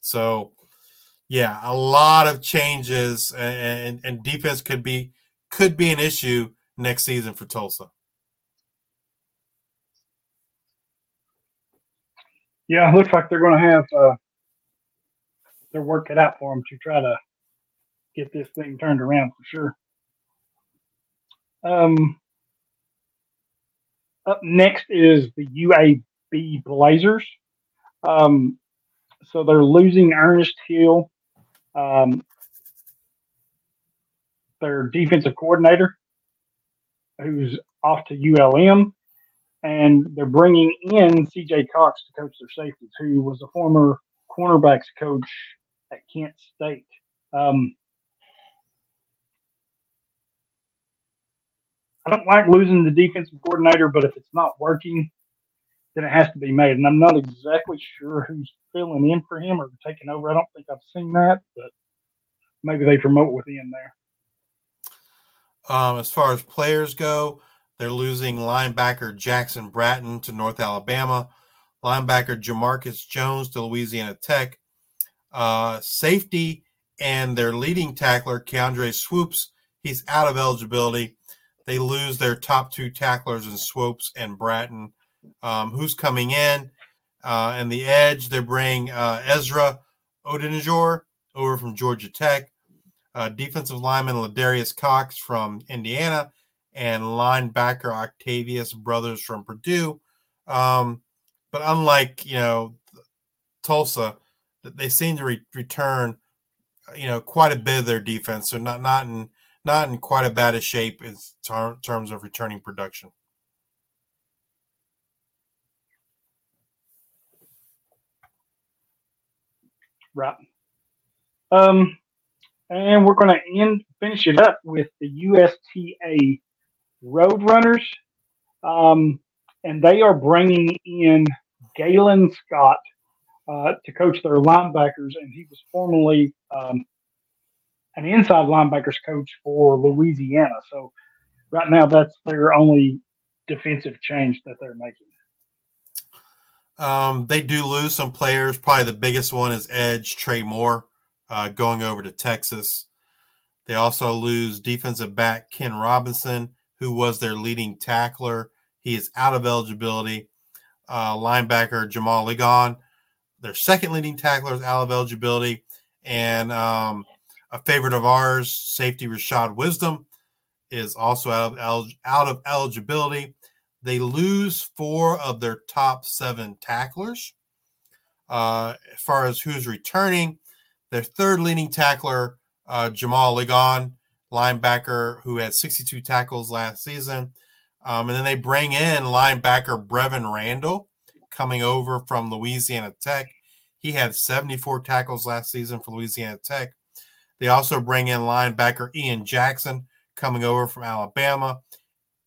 So, yeah, a lot of changes, and, and defense could be could be an issue next season for Tulsa. Yeah, looks like they're going to have uh, their work cut out for them to try to get this thing turned around for sure. Um, up next is the UAB Blazers. Um, so they're losing Ernest Hill, um, their defensive coordinator, who's off to ULM and they're bringing in CJ Cox to coach their safeties, who was a former cornerbacks coach at Kent State. Um, I don't like losing the defensive coordinator, but if it's not working, then it has to be made. And I'm not exactly sure who's filling in for him or taking over. I don't think I've seen that, but maybe they promote within there. Um, as far as players go, they're losing linebacker Jackson Bratton to North Alabama, linebacker Jamarcus Jones to Louisiana Tech, uh, safety and their leading tackler Keandre Swoops. He's out of eligibility. They lose their top two tacklers in Swoops and Bratton. Um, who's coming in? Uh, and the edge, they bring uh, Ezra Odenjor over from Georgia Tech, uh, defensive lineman Ladarius Cox from Indiana, and linebacker Octavius Brothers from Purdue. Um, but unlike you know Tulsa, they seem to re- return you know quite a bit of their defense. So not not in not in quite a bad a shape in ter- terms of returning production. Right. Um, and we're going to end finish it up with the UTSA Roadrunners, um, and they are bringing in Galen Scott uh, to coach their linebackers, and he was formerly um, an inside linebackers coach for Louisiana. So right now, that's their only defensive change that they're making. Um, they do lose some players. Probably the biggest one is Edge Trey Moore uh, going over to Texas. They also lose defensive back Ken Robinson, who was their leading tackler. He is out of eligibility. Uh, linebacker Jamal Ligon, their second leading tackler, is out of eligibility. And um, a favorite of ours, safety Rashad Wisdom, is also out of, el- out of eligibility. They lose four of their top seven tacklers. Uh, as far as who's returning, their third leading tackler, uh, Jamal Ligon, linebacker who had 62 tackles last season. Um, and then they bring in linebacker Brevin Randall coming over from Louisiana Tech. He had 74 tackles last season for Louisiana Tech. They also bring in linebacker Ian Jackson coming over from Alabama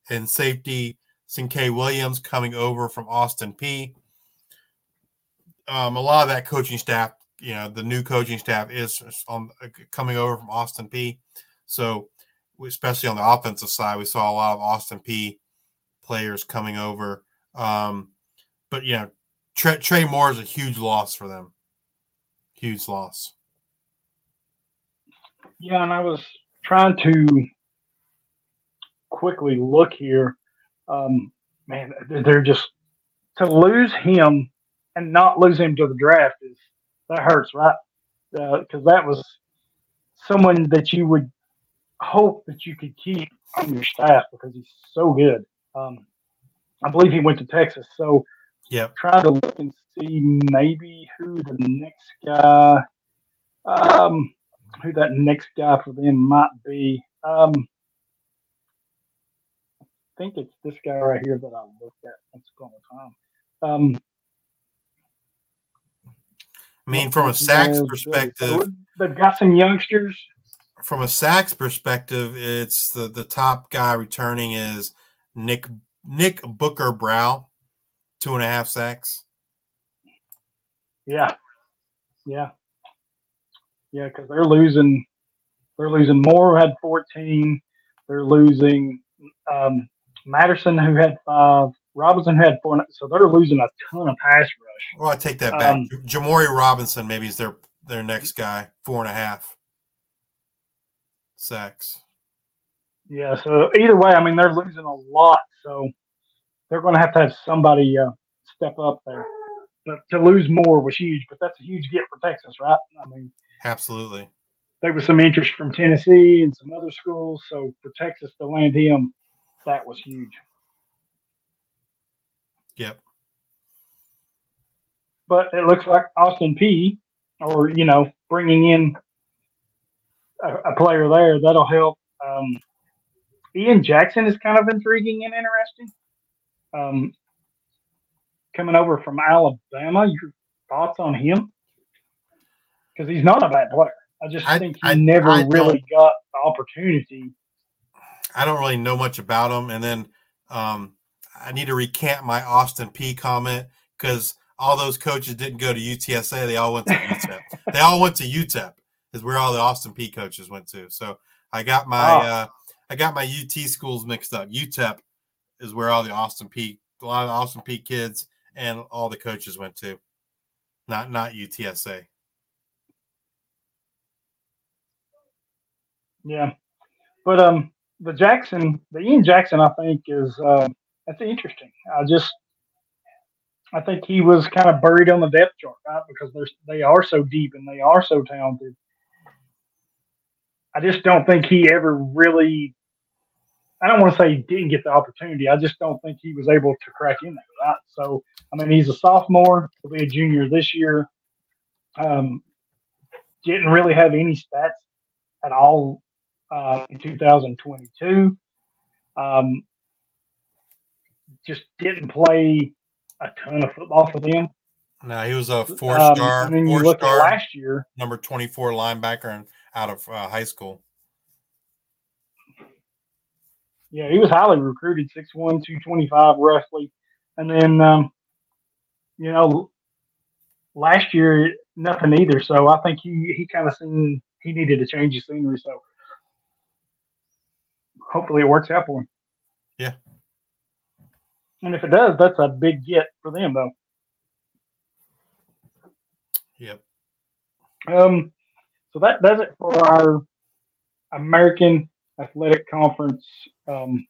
and safety Sinkay Williams coming over from Austin Peay. Um, a lot of that coaching staff, you know, the new coaching staff is on coming over from Austin Peay. So, especially on the offensive side, we saw a lot of Austin Peay players coming over. Um, but you know, Trey, Trey Moore is a huge loss for them. Huge loss. Yeah, and I was trying to quickly look here. Um, man, they're just to lose him and not lose him to the draft is that hurts, right? Because uh, that was someone that you would hope that you could keep on your staff because he's so good. Um, I believe he went to Texas, so yeah, trying to look and see maybe who the next guy, um, who that next guy for them might be. Um, I think it's this guy right here that I looked at once upon a time. Um, I mean, from a sacks perspective, they've got some youngsters. from a sacks perspective, it's the the top guy returning is Nick Nick Booker Brow, two and a half sacks. Yeah, yeah, yeah. Because they're losing, they're losing. Moore who had fourteen. They're losing um, Matterson who had five. Robinson had four. So they're losing a ton of pass rush. Well, I take that back. Um, Jamori Robinson maybe is their their next guy, four and a half sacks. Yeah. So either way, I mean, they're losing a lot. So they're going to have to have somebody uh, step up there. But to lose Moore was huge. But that's a huge get for Texas, right? I mean, Absolutely. there was some interest from Tennessee and some other schools. So for Texas to land him, that was huge. Yep. But it looks like Austin Peay, or you know, bringing in a, a player there that'll help. Um, Ian Jackson is kind of intriguing and interesting. Um, coming over from Alabama, your thoughts on him? Because he's not a bad player. I just I- think he I- never I really got the opportunity. I don't really know much about him. And then um, I need to recant my Austin Peay comment because all those coaches didn't go to UTSA. They all went to UTEP. they all went to UTEP is where all the Austin Peay coaches went to. So I got my Oh. uh, I got my UT schools mixed up. UTEP is where all the Austin Peay a lot of the Austin Peay kids and all the coaches went to. Not not UTSA. Yeah, but um, the Jackson, the Ian Jackson, I think is uh, that's interesting. I just, I think he was kind of buried on the depth chart, right? Because they're they are so deep and they are so talented. I just don't think he ever really. I don't want to say he didn't get the opportunity. I just don't think he was able to crack in there, right? So, I mean, he's a sophomore. He'll be a junior this year. Um, didn't really have any stats at all uh, in 2022. Um, just didn't play a ton of football for them. No, he was a four Um, star, you four star last year. number 24 linebacker out of uh, high school. Yeah, he was highly recruited, 6'1", 225 roughly. And then, um, you know, last year, nothing either. So I think he, he kind of seen he needed to change his scenery. So hopefully it works out for him. Yeah. And if it does, that's a big get for them, though. Yep. Um, so that does it for our American Athletic Conference um,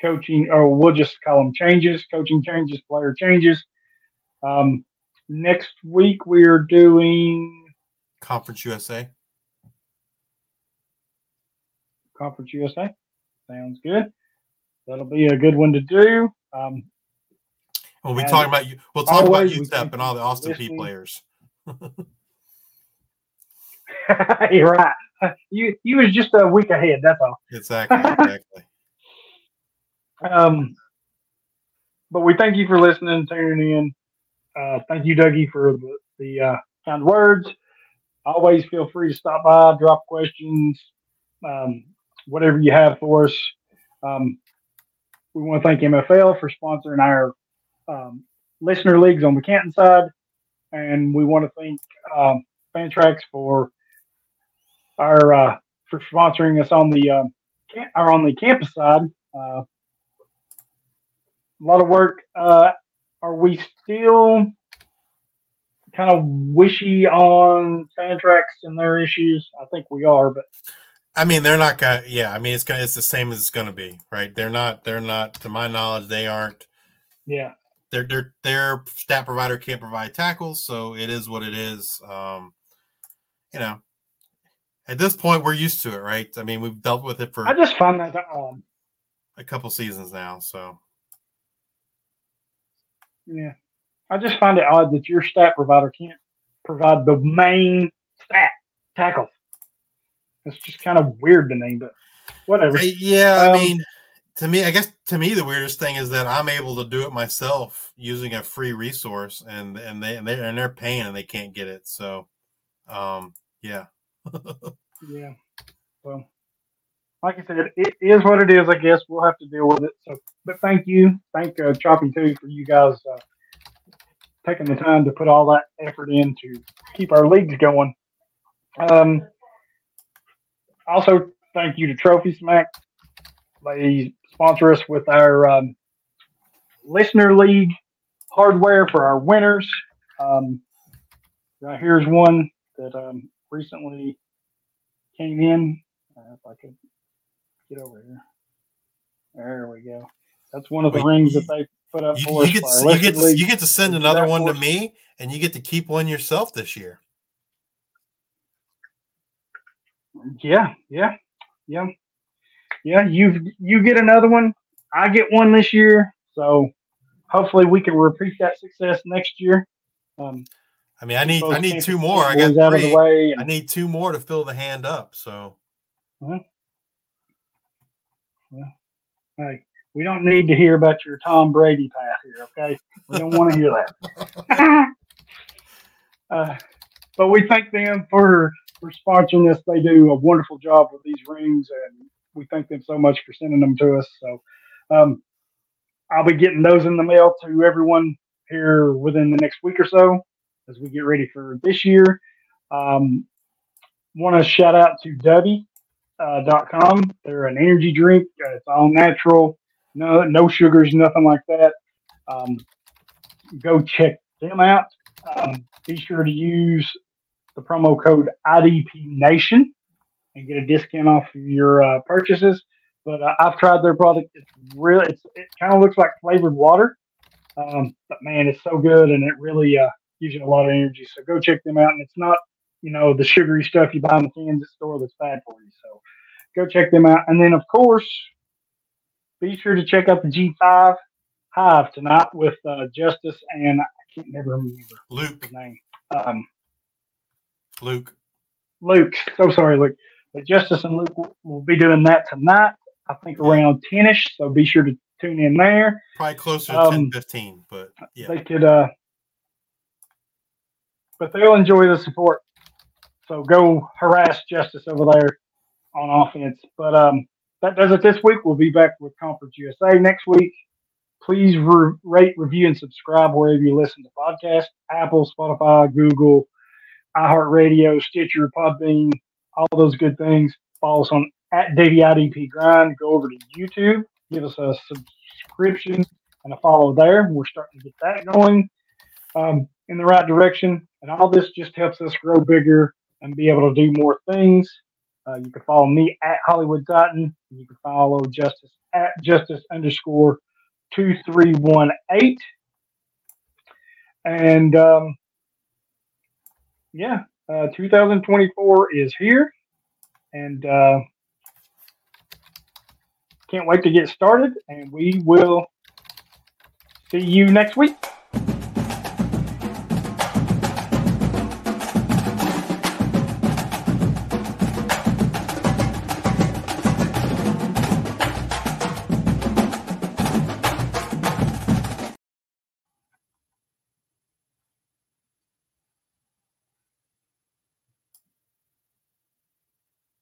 coaching, or we'll just call them changes, coaching changes, player changes. Um, next week we're doing Conference USA. Conference USA. Sounds good. That'll be a good one to do. Um, We'll be talking about you. We'll talk about UTEP and all the Austin Peay players. you're right. You you was just a week ahead. That's all. Exactly. Exactly. Um, but we thank you for listening, tuning in. Uh, thank you, Dougie, for the, the uh, kind words. Always feel free to stop by, drop questions, um, whatever you have for us. Um, we want to thank MFL for sponsoring our um, listener leagues on the Canton side, and we want to thank um, Fantrax for our uh, for sponsoring us on the um, or on the campus side. Uh, a lot of work. Uh, are we still kind of wishy on Fantrax and their issues? I think we are, but I mean, they're not gonna. Yeah, I mean, it's gonna. It's the same as it's gonna be, right? They're not. They're not. To my knowledge, they aren't. yeah, Their their their stat provider can't provide tackles, so it is what it is. Um, you know, at this point, we're used to it, right? I mean, we've dealt with it for I just find that um, a couple seasons now, so yeah, I just find it odd that your stat provider can't provide the main stat tackles. It's just kind of weird to me, but whatever. I- yeah. I Um, mean, to me, I guess to me the weirdest thing is that I'm able to do it myself using a free resource, and and they and they and they're paying and they can't get it. So, um, yeah, Yeah. Well, like I said, it is what it is. I guess we'll have to deal with it. So, but thank you, thank uh, Choppy too for you guys uh, taking the time to put all that effort in to keep our leagues going. Um, also, thank you to Trophy Smack. They sponsor us with our um, listener league hardware for our winners. Um, right here's one that um, recently came in. Uh, if I could get over here. There we go. That's one of the Wait, rings that they put up you, for us. get you get to, you get to send another one to me, and you get to keep one yourself this year. Yeah, yeah, yeah, yeah. You you get another one. I get one this year. So hopefully we can repeat that success next year. Um, I mean, I need I need two more. I got out of the three. way. I need two more to fill the hand up. So hey, we don't need to hear about your Tom Brady path here. Okay, we don't want to hear that. uh, but we thank them for for sponsoring us. They do a wonderful job with these rings, and we thank them so much for sending them to us. So um, I'll be getting those in the mail to everyone here within the next week or so as we get ready for this year. Um, Want to shout out to Dubby uh. They're an energy drink. It's all natural, no no sugars, nothing like that. Um, go check them out. Um, be sure to use the promo code IDP Nation and get a discount off of your uh, purchases. But uh, I've tried their product. It's really, it's, it kind of looks like flavored water, um, but man, it's so good and it really uh, gives you a lot of energy. So go check them out. And it's not, you know, the sugary stuff you buy in the Kansas store that's bad for you. So go check them out. And then, of course, be sure to check out the G5 Hive tonight with uh, Justice and I can't never remember Luke, his name. Um, Luke, Luke. So sorry, Luke. But Justice and Luke will, will be doing that tonight. I think around 10ish. So be sure to tune in there. probably closer to Um, 10, 15, but yeah. They could, uh, but they'll enjoy the support. So go harass Justice over there on offense. But um, that does it this week. We'll be back with Conference USA next week. Please re- rate, review, and subscribe wherever you listen to podcasts Apple, Spotify, Google, iHeartRadio, Stitcher, Podbean, all those good things. Follow us on at Devy IDP Grind. Go over to YouTube, give us a subscription and a follow there. We're starting to get that going um, in the right direction. And all this just helps us grow bigger and be able to do more things. Uh, you can follow me at Hollywood Titan. You can follow Justice at Justice underscore 2318. And um, yeah, uh, 2024 is here. And uh, can't wait to get started. And we will see you next week.